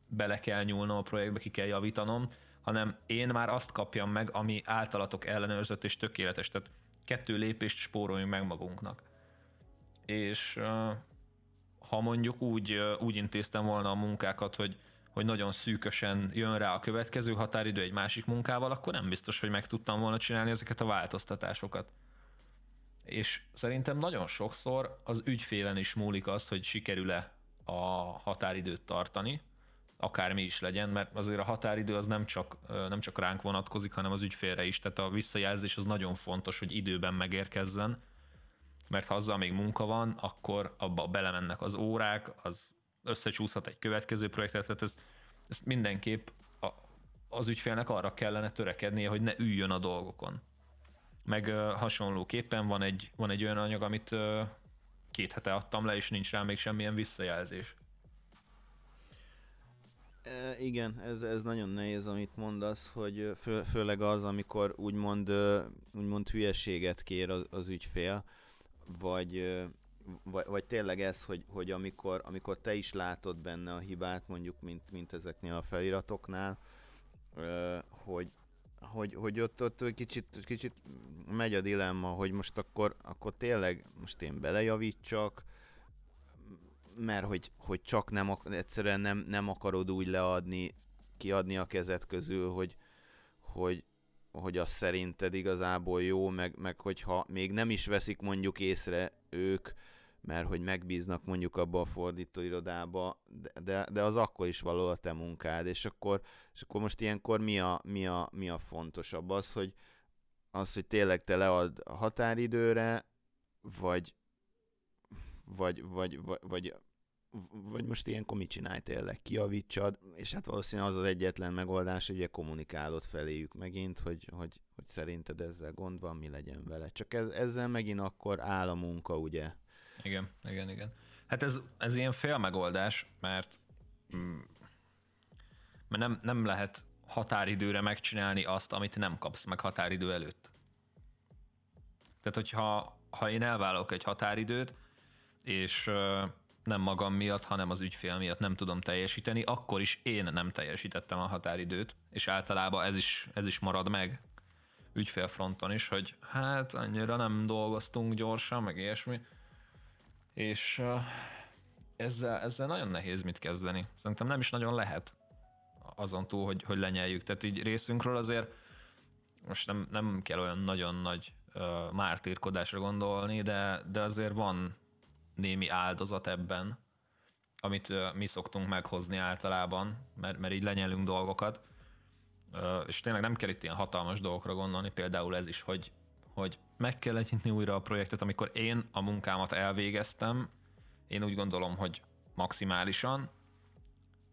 bele kell nyúlnom a projektbe, ki kell javítanom, hanem én már azt kapjam meg, ami általatok ellenőrzött és tökéletes. Tehát kettő lépést spóroljunk meg magunknak. És ha mondjuk úgy, úgy intéztem volna a munkákat, hogy hogy nagyon szűkösen jön rá a következő határidő egy másik munkával, akkor nem biztos, hogy meg tudtam volna csinálni ezeket a változtatásokat. És szerintem nagyon sokszor az ügyfélen is múlik az, hogy sikerül-e a határidőt tartani, akármi is legyen, mert azért a határidő az nem csak, nem csak ránk vonatkozik, hanem az ügyfélre is, tehát a visszajelzés az nagyon fontos, hogy időben megérkezzen, mert ha azzal még munka van, akkor abba belemennek az órák, az összecsúszhat egy következő projektet, tehát ez, ezt mindenképp a, az ügyfélnek arra kellene törekednie, hogy ne üljön a dolgokon. Meg uh, hasonlóképpen van egy, van egy olyan anyag, amit uh, két hete adtam le, és nincs rá még semmilyen visszajelzés. E, igen, ez, ez nagyon nehéz, amit mondasz, hogy fő, főleg az, amikor úgymond, úgymond hülyeséget kér az, az ügyfél, vagy, vagy, vagy tényleg ez, hogy, hogy amikor, amikor te is látod benne a hibát, mondjuk, mint, mint ezeknél a feliratoknál, hogy, hogy, hogy ott, ott kicsit, kicsit megy a dilemma, hogy most akkor, akkor tényleg most én belejavítsak, mert hogy, hogy csak nem, egyszerűen nem, nem akarod úgy leadni, kiadni a kezed közül, hogy, hogy, hogy az szerinted igazából jó, meg, meg hogyha még nem is veszik mondjuk észre ők, mert hogy megbíznak mondjuk abba a fordítóirodába, de, de, az akkor is való a te munkád, és akkor, és akkor most ilyenkor mi a, mi, a, mi a fontosabb? Az, hogy, az, hogy tényleg te lead határidőre, vagy, vagy, vagy, vagy, vagy vagy most ilyenkor mit csinálj tényleg, kiavítsad, és hát valószínűleg az az egyetlen megoldás, hogy ugye kommunikálod feléjük megint, hogy, hogy, hogy szerinted ezzel gond van, mi legyen vele. Csak ez, ezzel megint akkor áll a munka, ugye? Igen, igen, igen. Hát ez, ez ilyen fél megoldás, mert, mm, mert nem, nem lehet határidőre megcsinálni azt, amit nem kapsz meg határidő előtt. Tehát, hogyha ha én elvállalok egy határidőt, és nem magam miatt, hanem az ügyfél miatt nem tudom teljesíteni, akkor is én nem teljesítettem a határidőt, és általában ez is, ez is marad meg ügyfélfronton is, hogy hát annyira nem dolgoztunk gyorsan, meg ilyesmi, és ezzel, ezzel nagyon nehéz mit kezdeni. Szerintem nem is nagyon lehet azon túl, hogy, hogy lenyeljük. Tehát így részünkről azért most nem, nem kell olyan nagyon nagy uh, mártírkodásra gondolni, de, de azért van némi áldozat ebben, amit uh, mi szoktunk meghozni általában, mert, mert így lenyelünk dolgokat. Uh, és tényleg nem kell itt ilyen hatalmas dolgokra gondolni, például ez is, hogy, hogy meg kell nyitni újra a projektet, amikor én a munkámat elvégeztem, én úgy gondolom, hogy maximálisan,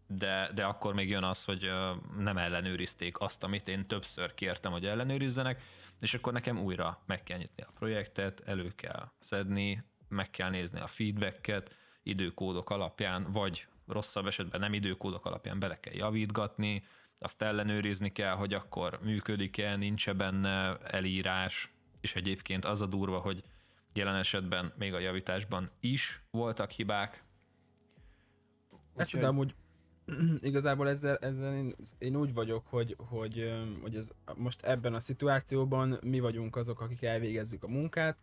de, de akkor még jön az, hogy nem ellenőrizték azt, amit én többször kértem, hogy ellenőrizzenek, és akkor nekem újra meg kell nyitni a projektet, elő kell szedni, meg kell nézni a feedbacket időkódok alapján, vagy rosszabb esetben nem időkódok alapján bele kell javítgatni, azt ellenőrizni kell, hogy akkor működik-e, nincs-e benne elírás, és egyébként az a durva, hogy jelen esetben még a javításban is voltak hibák. Ezt de amúgy igazából ezzel, ezzel én, én, úgy vagyok, hogy, hogy, hogy ez most ebben a szituációban mi vagyunk azok, akik elvégezzük a munkát,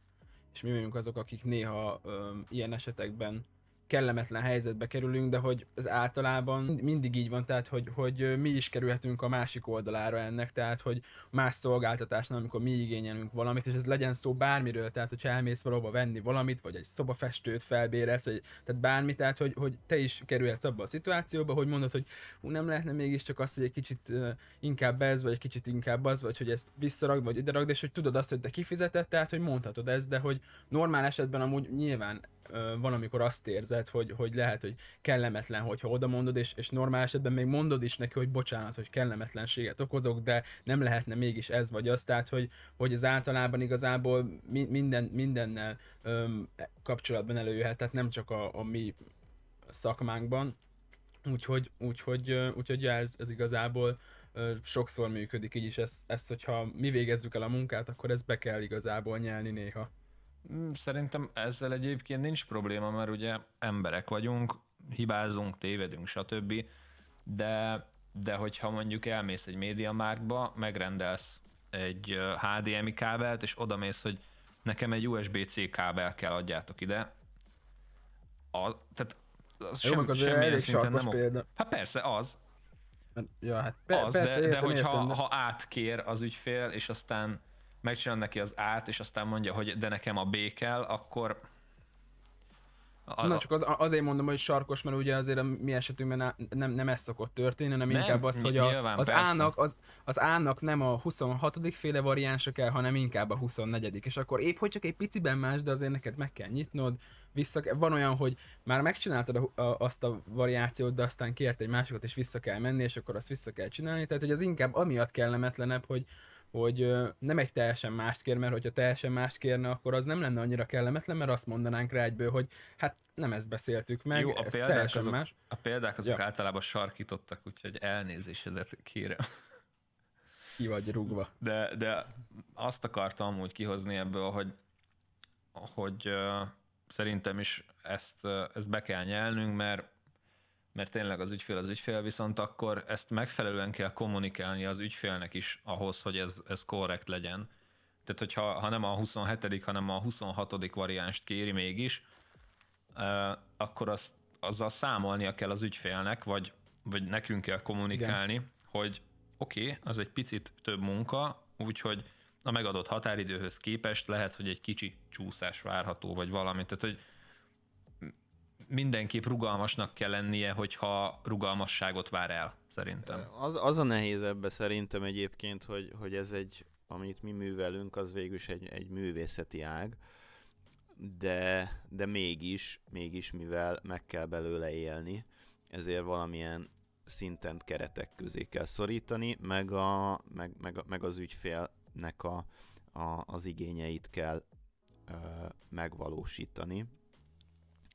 és mi vagyunk azok, akik néha ö, ilyen esetekben kellemetlen helyzetbe kerülünk, de hogy ez általában mindig így van, tehát hogy, hogy mi is kerülhetünk a másik oldalára ennek, tehát hogy más szolgáltatásnál, amikor mi igényelünk valamit, és ez legyen szó bármiről, tehát hogyha elmész valahova venni valamit, vagy egy szobafestőt felbérelsz, vagy, tehát bármi, tehát hogy, hogy te is kerülhetsz abba a szituációba, hogy mondod, hogy hú, nem lehetne mégiscsak azt, hogy egy kicsit uh, inkább ez, vagy egy kicsit inkább az, vagy hogy ezt visszaragd, vagy ide és hogy tudod azt, hogy te kifizetett, tehát hogy mondhatod ezt, de hogy normál esetben amúgy nyilván van, amikor azt érzed, hogy, hogy lehet, hogy kellemetlen, hogyha oda mondod, és, és normál esetben még mondod is neki, hogy bocsánat, hogy kellemetlenséget okozok, de nem lehetne mégis ez vagy az, tehát hogy, hogy ez általában igazából minden, mindennel öm, kapcsolatban előjöhet, tehát nem csak a, a mi szakmánkban, úgyhogy, úgyhogy, úgyhogy ez, ez igazából sokszor működik így is, ezt, ezt, hogyha mi végezzük el a munkát, akkor ezt be kell igazából nyelni néha. Mm, szerintem ezzel egyébként nincs probléma, mert ugye emberek vagyunk, hibázunk, tévedünk, stb. De, de hogyha mondjuk elmész egy médiamárkba, megrendelsz egy HDMI kábelt, és odamész, hogy nekem egy USB-C kábel kell, adjátok ide. A, tehát az Jó, sem, semmilyen szinten nem... Példa. Hát persze, az. Ja, hát pe- az, persze, de, értem, de hogyha értem, de... ha átkér az ügyfél, és aztán megcsinál neki az át, és aztán mondja, hogy de nekem a B kell, akkor A, Na csak az, azért mondom, hogy sarkos, mert ugye azért a mi esetünkben nem, nem ez szokott történni, hanem nem, inkább az, hogy a, az, ának, az, az ának nem a 26. féle variánsa kell, hanem inkább a 24. És akkor épp, hogy csak egy piciben más, de azért neked meg kell nyitnod, vissza, van olyan, hogy már megcsináltad a, a, azt a variációt, de aztán kért egy másikat, és vissza kell menni, és akkor azt vissza kell csinálni, tehát hogy az inkább amiatt kellemetlenebb, hogy, hogy nem egy teljesen mást kér, mert hogyha teljesen mást kérne, akkor az nem lenne annyira kellemetlen, mert azt mondanánk rá egyből, hogy hát nem ezt beszéltük meg, Jó, a ez teljesen azok, más. A példák azok ja. általában sarkítottak, úgyhogy elnézésedet kérem. Ki vagy rúgva. De, de azt akartam úgy kihozni ebből, hogy, hogy uh, szerintem is ezt, uh, ezt be kell nyelnünk, mert mert tényleg az ügyfél az ügyfél, viszont akkor ezt megfelelően kell kommunikálni az ügyfélnek is ahhoz, hogy ez, ez korrekt legyen. Tehát, hogyha ha nem a 27 hanem a 26 variánst kéri mégis, akkor azt, azzal számolnia kell az ügyfélnek, vagy, vagy nekünk kell kommunikálni, Igen. hogy oké, okay, az egy picit több munka, úgyhogy a megadott határidőhöz képest lehet, hogy egy kicsi csúszás várható, vagy valami. Tehát, hogy mindenképp rugalmasnak kell lennie, hogyha rugalmasságot vár el, szerintem. Az, az a nehéz ebbe szerintem egyébként, hogy, hogy ez egy, amit mi művelünk, az végül is egy, egy művészeti ág, de, de mégis, mégis mivel meg kell belőle élni, ezért valamilyen szinten keretek közé kell szorítani, meg, a, meg, meg, meg az ügyfélnek a, a, az igényeit kell ö, megvalósítani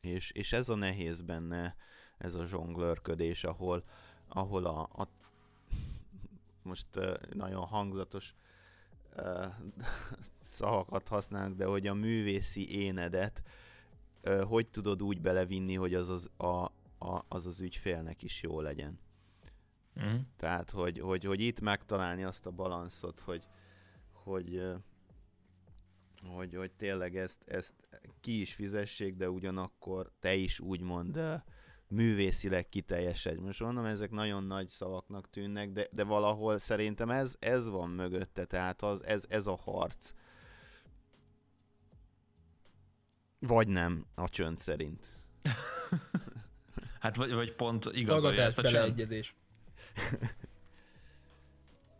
és, és ez a nehéz benne, ez a zsonglőrködés, ahol, ahol a, a most nagyon hangzatos szavakat használnak, de hogy a művészi énedet hogy tudod úgy belevinni, hogy az az, a, a, az, az ügyfélnek is jó legyen. Mm. Tehát, hogy, hogy, hogy itt megtalálni azt a balanszot, hogy, hogy hogy, hogy tényleg ezt, ezt ki is fizessék, de ugyanakkor te is úgymond művészileg kiteljesedj. Most mondom, ezek nagyon nagy szavaknak tűnnek, de, de valahol szerintem ez, ez van mögötte, tehát az, ez, ez a harc. Vagy nem, a csönd szerint. hát vagy, vagy pont igazolja ezt a beleegyezés.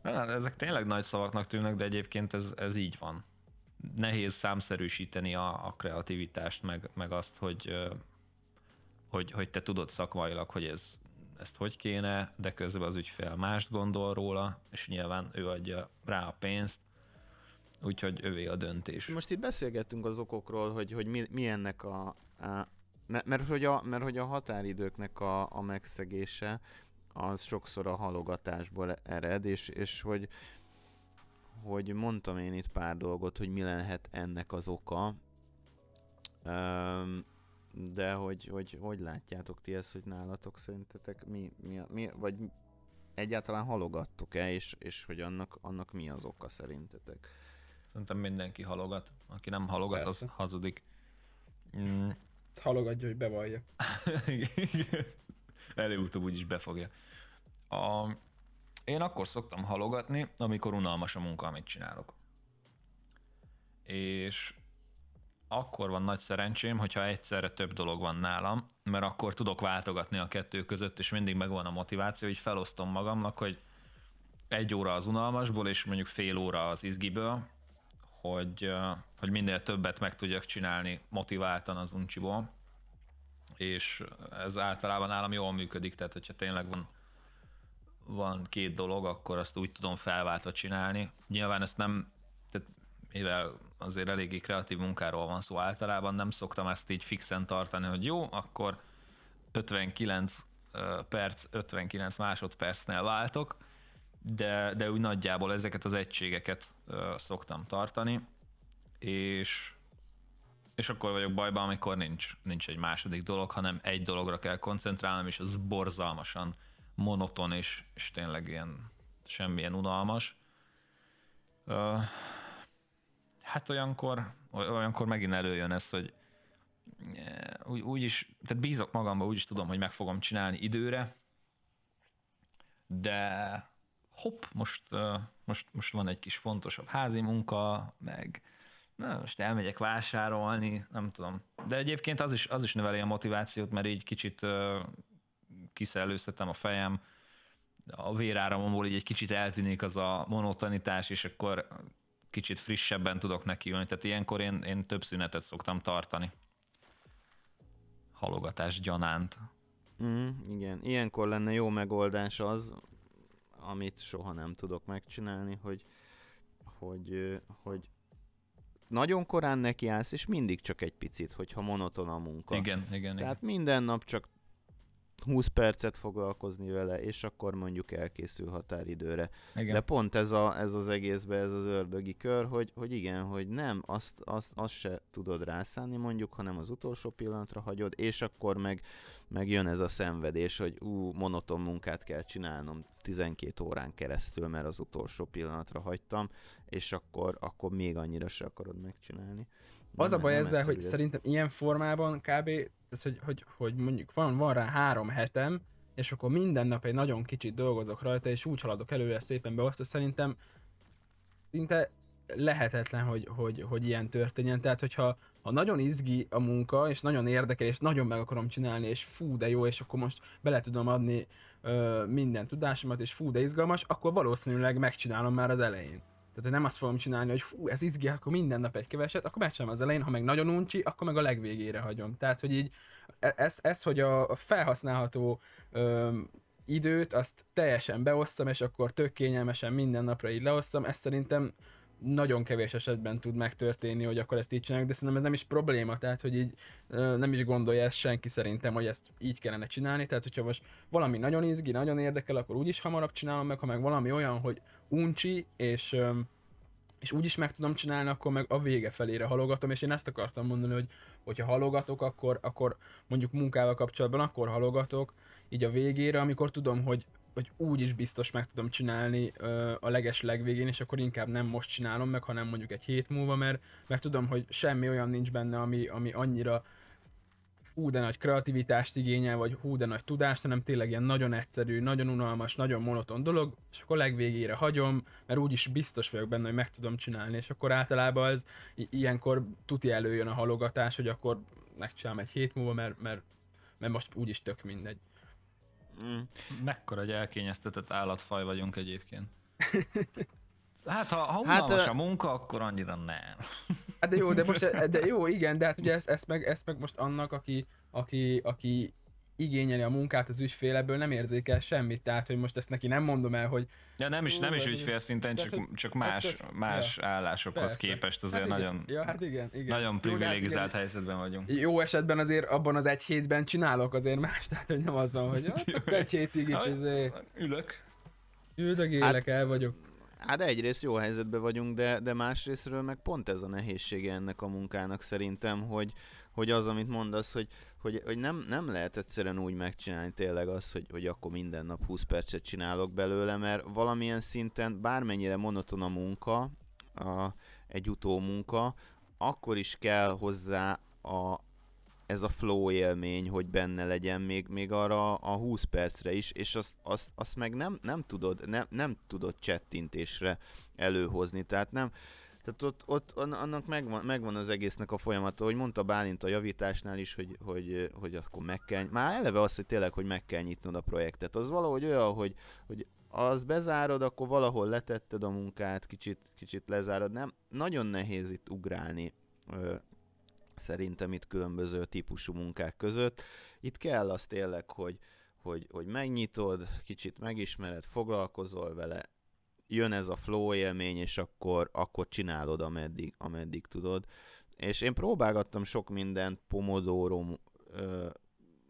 ezek tényleg nagy szavaknak tűnnek, de egyébként ez, ez így van nehéz számszerűsíteni a, a kreativitást, meg, meg azt, hogy, hogy, hogy te tudod szakmailag, hogy ez, ezt hogy kéne, de közben az ügyfél mást gondol róla, és nyilván ő adja rá a pénzt, úgyhogy ővé a döntés. Most itt beszélgettünk az okokról, hogy, hogy mi, mi ennek a, a mert, mert, hogy a, mert hogy a határidőknek a, a megszegése az sokszor a halogatásból ered, és, és hogy hogy mondtam én itt pár dolgot, hogy mi lehet ennek az oka, um, de hogy, hogy hogy látjátok ti ezt, hogy nálatok szerintetek mi, mi, mi vagy egyáltalán halogattok-e, és, és hogy annak, annak mi az oka szerintetek? Szerintem mindenki halogat. Aki nem halogat, Persze. az hazudik. Mm. Halogatja, hogy bevallja. Előutóbb úgyis befogja. A, én akkor szoktam halogatni, amikor unalmas a munka, amit csinálok. És akkor van nagy szerencsém, hogyha egyszerre több dolog van nálam, mert akkor tudok váltogatni a kettő között, és mindig megvan a motiváció, hogy felosztom magamnak, hogy egy óra az unalmasból, és mondjuk fél óra az izgiből, hogy, hogy minél többet meg tudjak csinálni motiváltan az uncsiból, és ez általában nálam jól működik, tehát hogyha tényleg van van két dolog, akkor azt úgy tudom felváltva csinálni. Nyilván ezt nem, tehát mivel azért eléggé kreatív munkáról van szó általában, nem szoktam ezt így fixen tartani, hogy jó, akkor 59 perc, 59 másodpercnél váltok, de, de úgy nagyjából ezeket az egységeket szoktam tartani, és, és akkor vagyok bajban, amikor nincs, nincs egy második dolog, hanem egy dologra kell koncentrálnom, és az borzalmasan monoton és, és tényleg ilyen semmilyen unalmas. Uh, hát olyankor, olyankor megint előjön ez, hogy úgy, úgy is, tehát bízok magamba, úgy is tudom, hogy meg fogom csinálni időre, de hopp, most, most, most van egy kis fontosabb házi munka, meg na, most elmegyek vásárolni, nem tudom. De egyébként az is, az is növeli a motivációt, mert így kicsit kiszellőztetem a fejem, a véráramomból így egy kicsit eltűnik az a monotonitás, és akkor kicsit frissebben tudok nekiülni. Tehát ilyenkor én, én több szünetet szoktam tartani. Halogatás gyanánt. Mm, igen, ilyenkor lenne jó megoldás az, amit soha nem tudok megcsinálni, hogy, hogy, hogy nagyon korán nekiállsz, és mindig csak egy picit, hogyha monoton a munka. Igen, igen. Tehát igen. minden nap csak 20 percet foglalkozni vele, és akkor mondjuk elkészül határidőre. igen. De pont ez, a, ez az egészben, ez az ördögi kör, hogy, hogy igen, hogy nem, azt, azt, azt se tudod rászánni mondjuk, hanem az utolsó pillanatra hagyod, és akkor meg, meg jön ez a szenvedés, hogy ú, monoton munkát kell csinálnom 12 órán keresztül, mert az utolsó pillanatra hagytam, és akkor, akkor még annyira se akarod megcsinálni. Az a Nem- baj nem ezzel, hogy ez. szerintem ilyen formában kb. Ez, hogy, hogy, hogy mondjuk van, van rá három hetem, és akkor minden nap egy nagyon kicsit dolgozok rajta, és úgy haladok előre szépen beosztva, szerintem szinte lehetetlen, hogy, hogy, hogy ilyen történjen. Tehát, hogyha ha nagyon izgi a munka, és nagyon érdekel, és nagyon meg akarom csinálni, és fú, de jó, és akkor most bele tudom adni ö, minden tudásomat, és fú, de izgalmas, akkor valószínűleg megcsinálom már az elején. Tehát, hogy nem azt fogom csinálni, hogy fú, ez izgi, akkor minden nap egy keveset, akkor megcsinálom az elején, ha meg nagyon uncsi, akkor meg a legvégére hagyom. Tehát, hogy így e- ez, ez hogy a felhasználható ö, időt, azt teljesen beosszam, és akkor tök kényelmesen minden napra így leosszam, ez szerintem nagyon kevés esetben tud megtörténni, hogy akkor ezt így csináljuk, de szerintem ez nem is probléma, tehát hogy így nem is gondolja ezt senki szerintem, hogy ezt így kellene csinálni, tehát hogyha most valami nagyon izgi, nagyon érdekel, akkor úgyis hamarabb csinálom meg, ha meg valami olyan, hogy uncsi, és és úgy is meg tudom csinálni, akkor meg a vége felére halogatom, és én ezt akartam mondani, hogy hogyha halogatok, akkor, akkor mondjuk munkával kapcsolatban akkor halogatok, így a végére, amikor tudom, hogy, hogy úgy is biztos meg tudom csinálni ö, a leges legvégén, és akkor inkább nem most csinálom meg, hanem mondjuk egy hét múlva, mert, mert tudom, hogy semmi olyan nincs benne, ami, ami annyira hú de nagy kreativitást igényel, vagy hú de nagy tudást, hanem tényleg ilyen nagyon egyszerű, nagyon unalmas, nagyon monoton dolog, és akkor legvégére hagyom, mert úgyis biztos vagyok benne, hogy meg tudom csinálni, és akkor általában ez ilyenkor tuti előjön a halogatás, hogy akkor megcsinálom egy hét múlva, mert, mert, mert most úgyis tök mindegy. Mm. Mekkora egy elkényeztetett állatfaj vagyunk egyébként. Hát ha, ha Hát, unalmas a munka, akkor annyira nem. Hát de jó, de most, de jó, igen, de hát ugye ezt, ezt, meg, ezt meg most annak, aki, aki, aki igényeli a munkát az ügyfél, ebből nem érzékel semmit, tehát hogy most ezt neki nem mondom el, hogy Ja, nem is, nem is hát ügyfél szinten, csak, hogy- csak más, tök- más állásokhoz persze. képest azért hát igen. nagyon, Ja, hát igen, igen. nagyon Jó, hát privilegizált igen, helyzetben vagyunk. Jó esetben azért abban az egy hétben csinálok azért más, tehát hogy nem az van, hogy hát egy hétig itt Ja, izé, Ülök. üldögélek, el vagyok. Hát egyrészt jó helyzetben vagyunk, de, de másrésztről meg pont ez a nehézsége ennek a munkának szerintem, hogy, hogy az, amit mondasz, hogy, hogy, hogy nem, nem lehet egyszerűen úgy megcsinálni tényleg az, hogy, hogy akkor minden nap 20 percet csinálok belőle, mert valamilyen szinten bármennyire monoton a munka, a, egy utómunka, akkor is kell hozzá a, ez a flow élmény, hogy benne legyen még, még arra a 20 percre is, és azt, azt, azt meg nem, nem tudod, nem, nem tudod csettintésre előhozni, tehát nem, tehát ott, ott an- annak megvan, megvan az egésznek a folyamata, hogy mondta Bálint a javításnál is, hogy, hogy, hogy akkor meg kell, már eleve az, hogy tényleg, hogy meg kell nyitnod a projektet, az valahogy olyan, hogy, hogy az bezárod, akkor valahol letetted a munkát, kicsit, kicsit lezárod, nem, nagyon nehéz itt ugrálni szerintem itt különböző típusú munkák között. Itt kell az tényleg, hogy, hogy, hogy megnyitod, kicsit megismered, foglalkozol vele, jön ez a flow élmény, és akkor, akkor csinálod, ameddig, ameddig tudod. És én próbálgattam sok mindent, Pomodoro ö,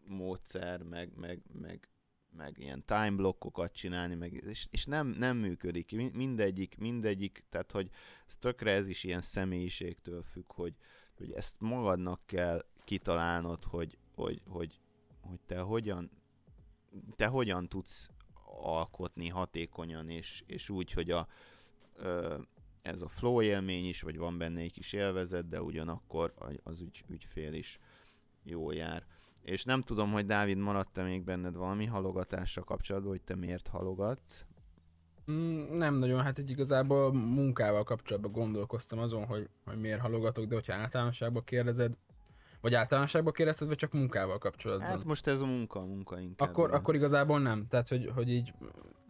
módszer, meg, meg, meg, meg ilyen time blokkokat csinálni, meg, és, és nem, nem működik. Mi- Mindegyik, mindegyik, tehát hogy ez tökre ez is ilyen személyiségtől függ, hogy, hogy ezt magadnak kell kitalálnod, hogy, hogy, hogy, hogy te hogyan te hogyan tudsz alkotni hatékonyan, és, és úgy, hogy a, ez a flow élmény is, vagy van benne egy kis élvezet, de ugyanakkor az ügy, ügyfél is jól jár. És nem tudom, hogy Dávid, maradt-e még benned valami halogatással kapcsolatban, hogy te miért halogatsz? Mm, Nem nagyon, hát így igazából munkával kapcsolatban gondolkoztam azon, hogy, hogy miért halogatok, de hogyha általánosságban kérdezed, vagy általánosságban kérdezted, vagy csak munkával kapcsolatban. Hát most ez a munka, munka inkább. akkor, igen. akkor igazából nem. Tehát, hogy, hogy így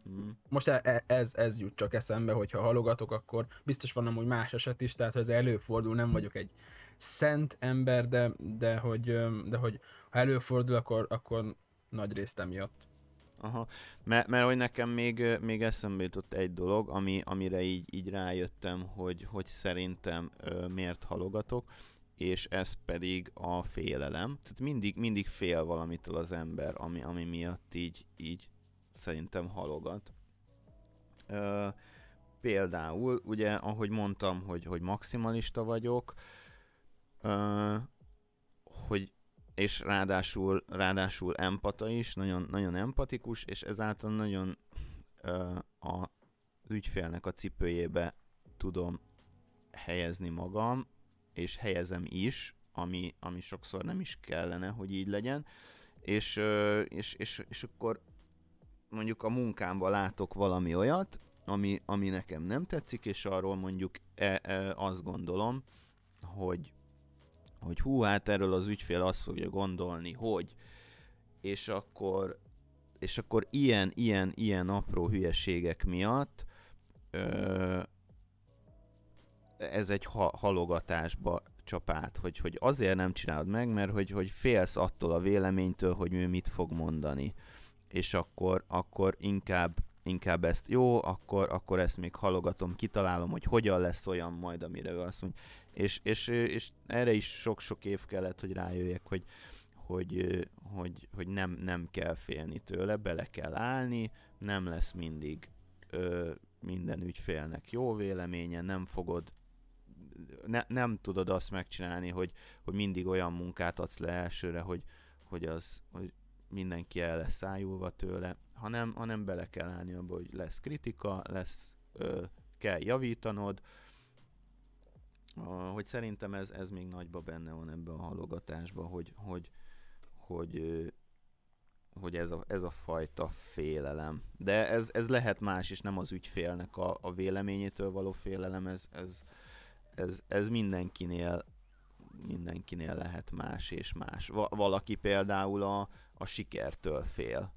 Mhm. most e- e- ez, ez jut csak eszembe, hogyha halogatok, akkor biztos van amúgy más eset is, tehát ha ez előfordul, nem vagyok egy szent ember, de, de, hogy, de hogy ha előfordul, akkor, akkor nagy részt emiatt. Aha, mert, mert hogy nekem még, még eszembe jutott egy dolog, ami, amire így, így rájöttem, hogy, hogy szerintem ö, miért halogatok, és ez pedig a félelem. Tehát mindig, mindig fél valamitől az ember, ami, ami miatt így, így szerintem halogat. Ö, például, ugye, ahogy mondtam, hogy, hogy maximalista vagyok, ö, hogy és ráadásul, ráadásul empata is, nagyon, nagyon empatikus, és ezáltal nagyon ö, a ügyfélnek a cipőjébe tudom helyezni magam, és helyezem is, ami, ami sokszor nem is kellene, hogy így legyen, és, és, és, és akkor mondjuk a munkámban látok valami olyat, ami, ami nekem nem tetszik, és arról mondjuk e, e, azt gondolom, hogy hogy hú, hát erről az ügyfél azt fogja gondolni, hogy és akkor és akkor ilyen, ilyen, ilyen apró hülyeségek miatt ö, ez egy ha- halogatásba csap át, hogy, hogy azért nem csinálod meg, mert hogy, hogy félsz attól a véleménytől, hogy ő mit fog mondani. És akkor, akkor inkább, inkább ezt jó, akkor, akkor ezt még halogatom, kitalálom, hogy hogyan lesz olyan majd, amire ő azt mondja. És, és, és erre is sok-sok év kellett, hogy rájöjjek, hogy, hogy, hogy, hogy nem, nem kell félni tőle, bele kell állni, nem lesz mindig ö, minden ügyfélnek jó véleménye, nem fogod ne, nem tudod azt megcsinálni, hogy, hogy mindig olyan munkát adsz le elsőre, hogy, hogy, az, hogy mindenki el lesz szájulva tőle, hanem, hanem bele kell állni abba, hogy lesz kritika, lesz, ö, kell javítanod, hogy szerintem ez, ez még nagyba benne van ebben a halogatásban, hogy, hogy, hogy, hogy ez, a, ez a fajta félelem. De ez, ez lehet más is, nem az ügyfélnek a, a véleményétől való félelem, ez, ez, ez, ez mindenkinél mindenkinél lehet más és más. Va- valaki például a, a sikertől fél.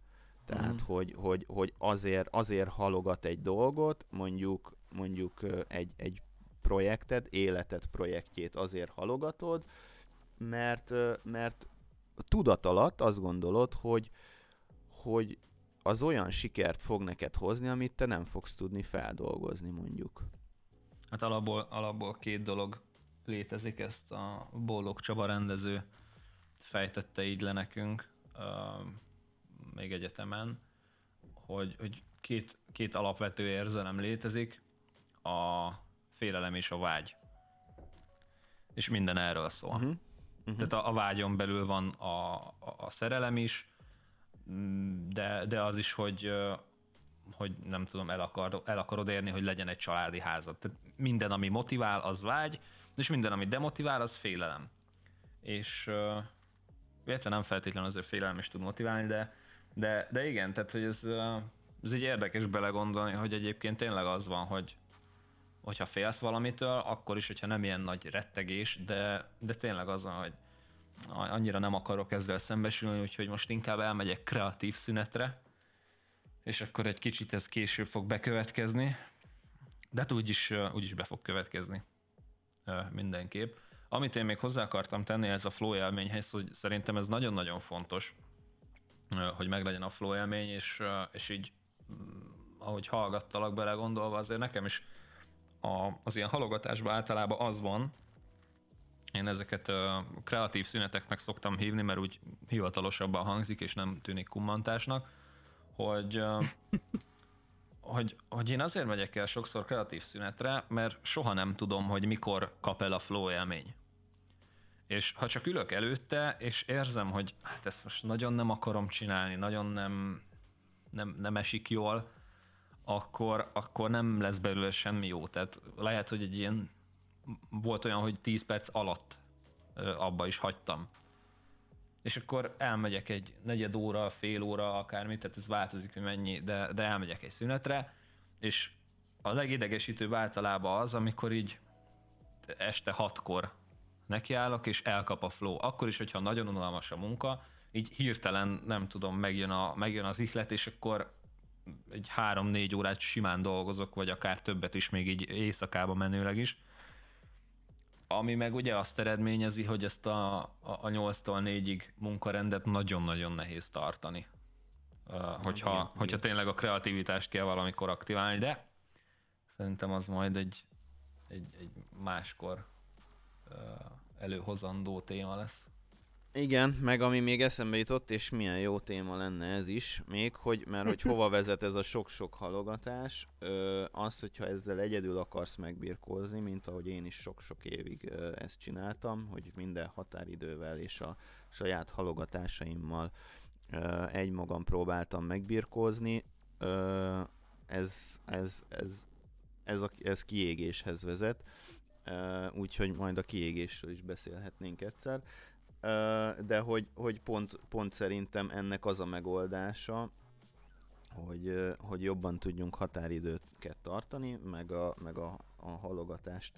Tehát, Mhm. hogy, hogy, hogy azért, azért halogat egy dolgot, mondjuk, mondjuk egy, egy projekted, életed projektjét azért halogatod, mert, mert tudat alatt azt gondolod, hogy, hogy az olyan sikert fog neked hozni, amit te nem fogsz tudni feldolgozni, mondjuk. Hát alapból, alapból két dolog létezik, ezt a Bollog Csaba rendező fejtette így le nekünk uh, még egyetemen, hogy, hogy két, két alapvető érzelem létezik, a félelem és a vágy. És minden erről szól. Uh-huh. Uh-huh. Tehát a, a vágyon belül van a, a, a szerelem is, de, de az is, hogy, hogy nem tudom, el, akar, el akarod érni, hogy legyen egy családi házad. Tehát minden, ami motivál, az vágy, és minden, ami demotivál, az félelem. És ö, illetve nem feltétlenül azért félelem is tud motiválni, de, de, de igen, tehát hogy ez, ez egy érdekes belegondolni, hogy egyébként tényleg az van, hogy hogyha félsz valamitől, akkor is, hogyha nem ilyen nagy rettegés, de, de tényleg az van, hogy annyira nem akarok ezzel szembesülni, úgyhogy most inkább elmegyek kreatív szünetre, és akkor egy kicsit ez később fog bekövetkezni, de hát úgyis, úgyis be fog következni mindenképp. Amit én még hozzá akartam tenni ez a flow élményhez, hogy szerintem ez nagyon-nagyon fontos, hogy meglegyen a flow élmény, és, és így mm, ahogy hallgattalak bele gondolva, azért nekem is a, az ilyen halogatásban általában az van, én ezeket kreatív szüneteknek szoktam hívni, mert úgy hivatalosabban hangzik, és nem tűnik kummantásnak, hogy, hogy, hogy én azért megyek el sokszor kreatív szünetre, mert soha nem tudom, hogy mikor kap el a flow élmény. És ha csak ülök előtte, és érzem, hogy hát ezt most nagyon nem akarom csinálni, nagyon nem, nem, nem esik jól, akkor, akkor nem lesz belőle semmi jó. Tehát lehet, hogy egy ilyen volt olyan, hogy 10 perc alatt abba is hagytam. És akkor elmegyek egy negyed óra, fél óra, akármi, tehát ez változik, hogy mennyi, de, de elmegyek egy szünetre, és a legidegesítőbb általában az, amikor így este hatkor nekiállok, és elkap a flow. Akkor is, hogyha nagyon unalmas a munka, így hirtelen, nem tudom, megjön, a, megjön az ihlet, és akkor egy három-négy órát simán dolgozok, vagy akár többet is, még így éjszakába menőleg is. Ami meg ugye azt eredményezi, hogy ezt a, a, a 8-tól 4-ig munkarendet nagyon-nagyon nehéz tartani. Hogyha, hogyha tényleg a kreativitást kell valamikor aktiválni, de szerintem az majd egy, egy, egy máskor előhozandó téma lesz. Igen, meg ami még eszembe jutott, és milyen jó téma lenne ez is, még, hogy, mert hogy hova vezet ez a sok-sok halogatás, ö, az, hogyha ezzel egyedül akarsz megbirkózni, mint ahogy én is sok-sok évig ö, ezt csináltam, hogy minden határidővel és a saját halogatásaimmal ö, egymagam próbáltam megbirkózni, ö, ez, ez, ez, ez, a, ez kiégéshez vezet, úgyhogy majd a kiégésről is beszélhetnénk egyszer de hogy, hogy pont, pont szerintem ennek az a megoldása, hogy, hogy jobban tudjunk határidőket tartani, meg a, meg a, a halogatást,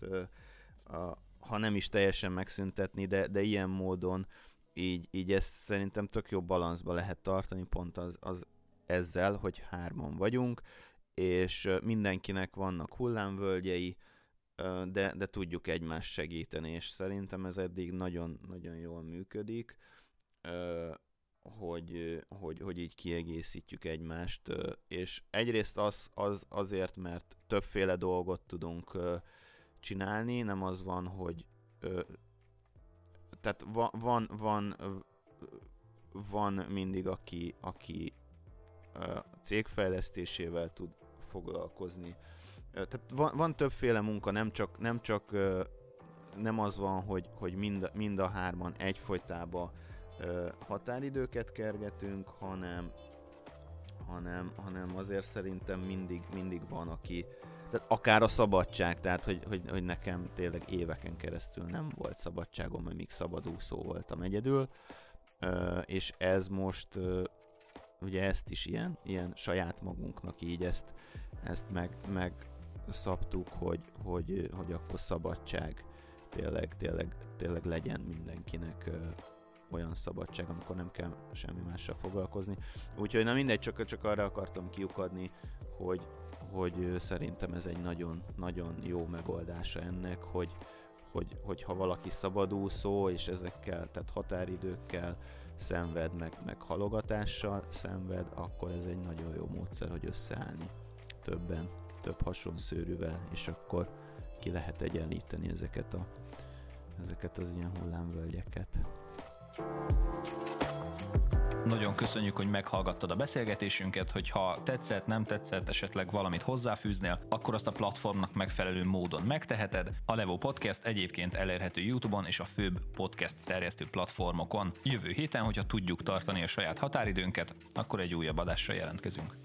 a, ha nem is teljesen megszüntetni, de, de ilyen módon így, így ezt szerintem tök jó balanszba lehet tartani, pont az, az ezzel, hogy hárman vagyunk, és mindenkinek vannak hullámvölgyei, de, de tudjuk egymást segíteni, és szerintem ez eddig nagyon-nagyon jól működik, hogy, hogy, hogy így kiegészítjük egymást, és egyrészt az, az azért, mert többféle dolgot tudunk csinálni, nem az van, hogy tehát van, van, van, van mindig, aki, aki cégfejlesztésével tud foglalkozni, tehát van, van többféle munka, nem csak, nem csak nem az van, hogy, hogy mind, mind a hárman egyfolytában határidőket kergetünk, hanem, hanem, hanem azért szerintem mindig, mindig van, aki, tehát akár a szabadság, tehát hogy, hogy, hogy nekem tényleg éveken keresztül nem volt szabadságom, amíg szabadúszó voltam egyedül, és ez most ugye ezt is ilyen, ilyen saját magunknak így ezt, ezt meg, meg szabtuk, hogy, hogy, hogy akkor szabadság tényleg, tényleg, tényleg legyen mindenkinek olyan szabadság, amikor nem kell semmi mással foglalkozni. Úgyhogy na mindegy, csak, csak arra akartam kiukadni, hogy, hogy szerintem ez egy nagyon, nagyon jó megoldása ennek, hogy, hogy, hogy ha valaki szabadúszó, és ezekkel, tehát határidőkkel szenved, meg, meg halogatással szenved, akkor ez egy nagyon jó módszer, hogy összeállni többen több hasonszőrűvel, és akkor ki lehet egyenlíteni ezeket, a, ezeket az ilyen hullámvölgyeket. Nagyon köszönjük, hogy meghallgattad a beszélgetésünket, hogyha tetszett, nem tetszett, esetleg valamit hozzáfűznél, akkor azt a platformnak megfelelő módon megteheted. A Levo Podcast egyébként elérhető YouTube-on és a főbb podcast terjesztő platformokon. Jövő héten, hogyha tudjuk tartani a saját határidőnket, akkor egy újabb adásra jelentkezünk.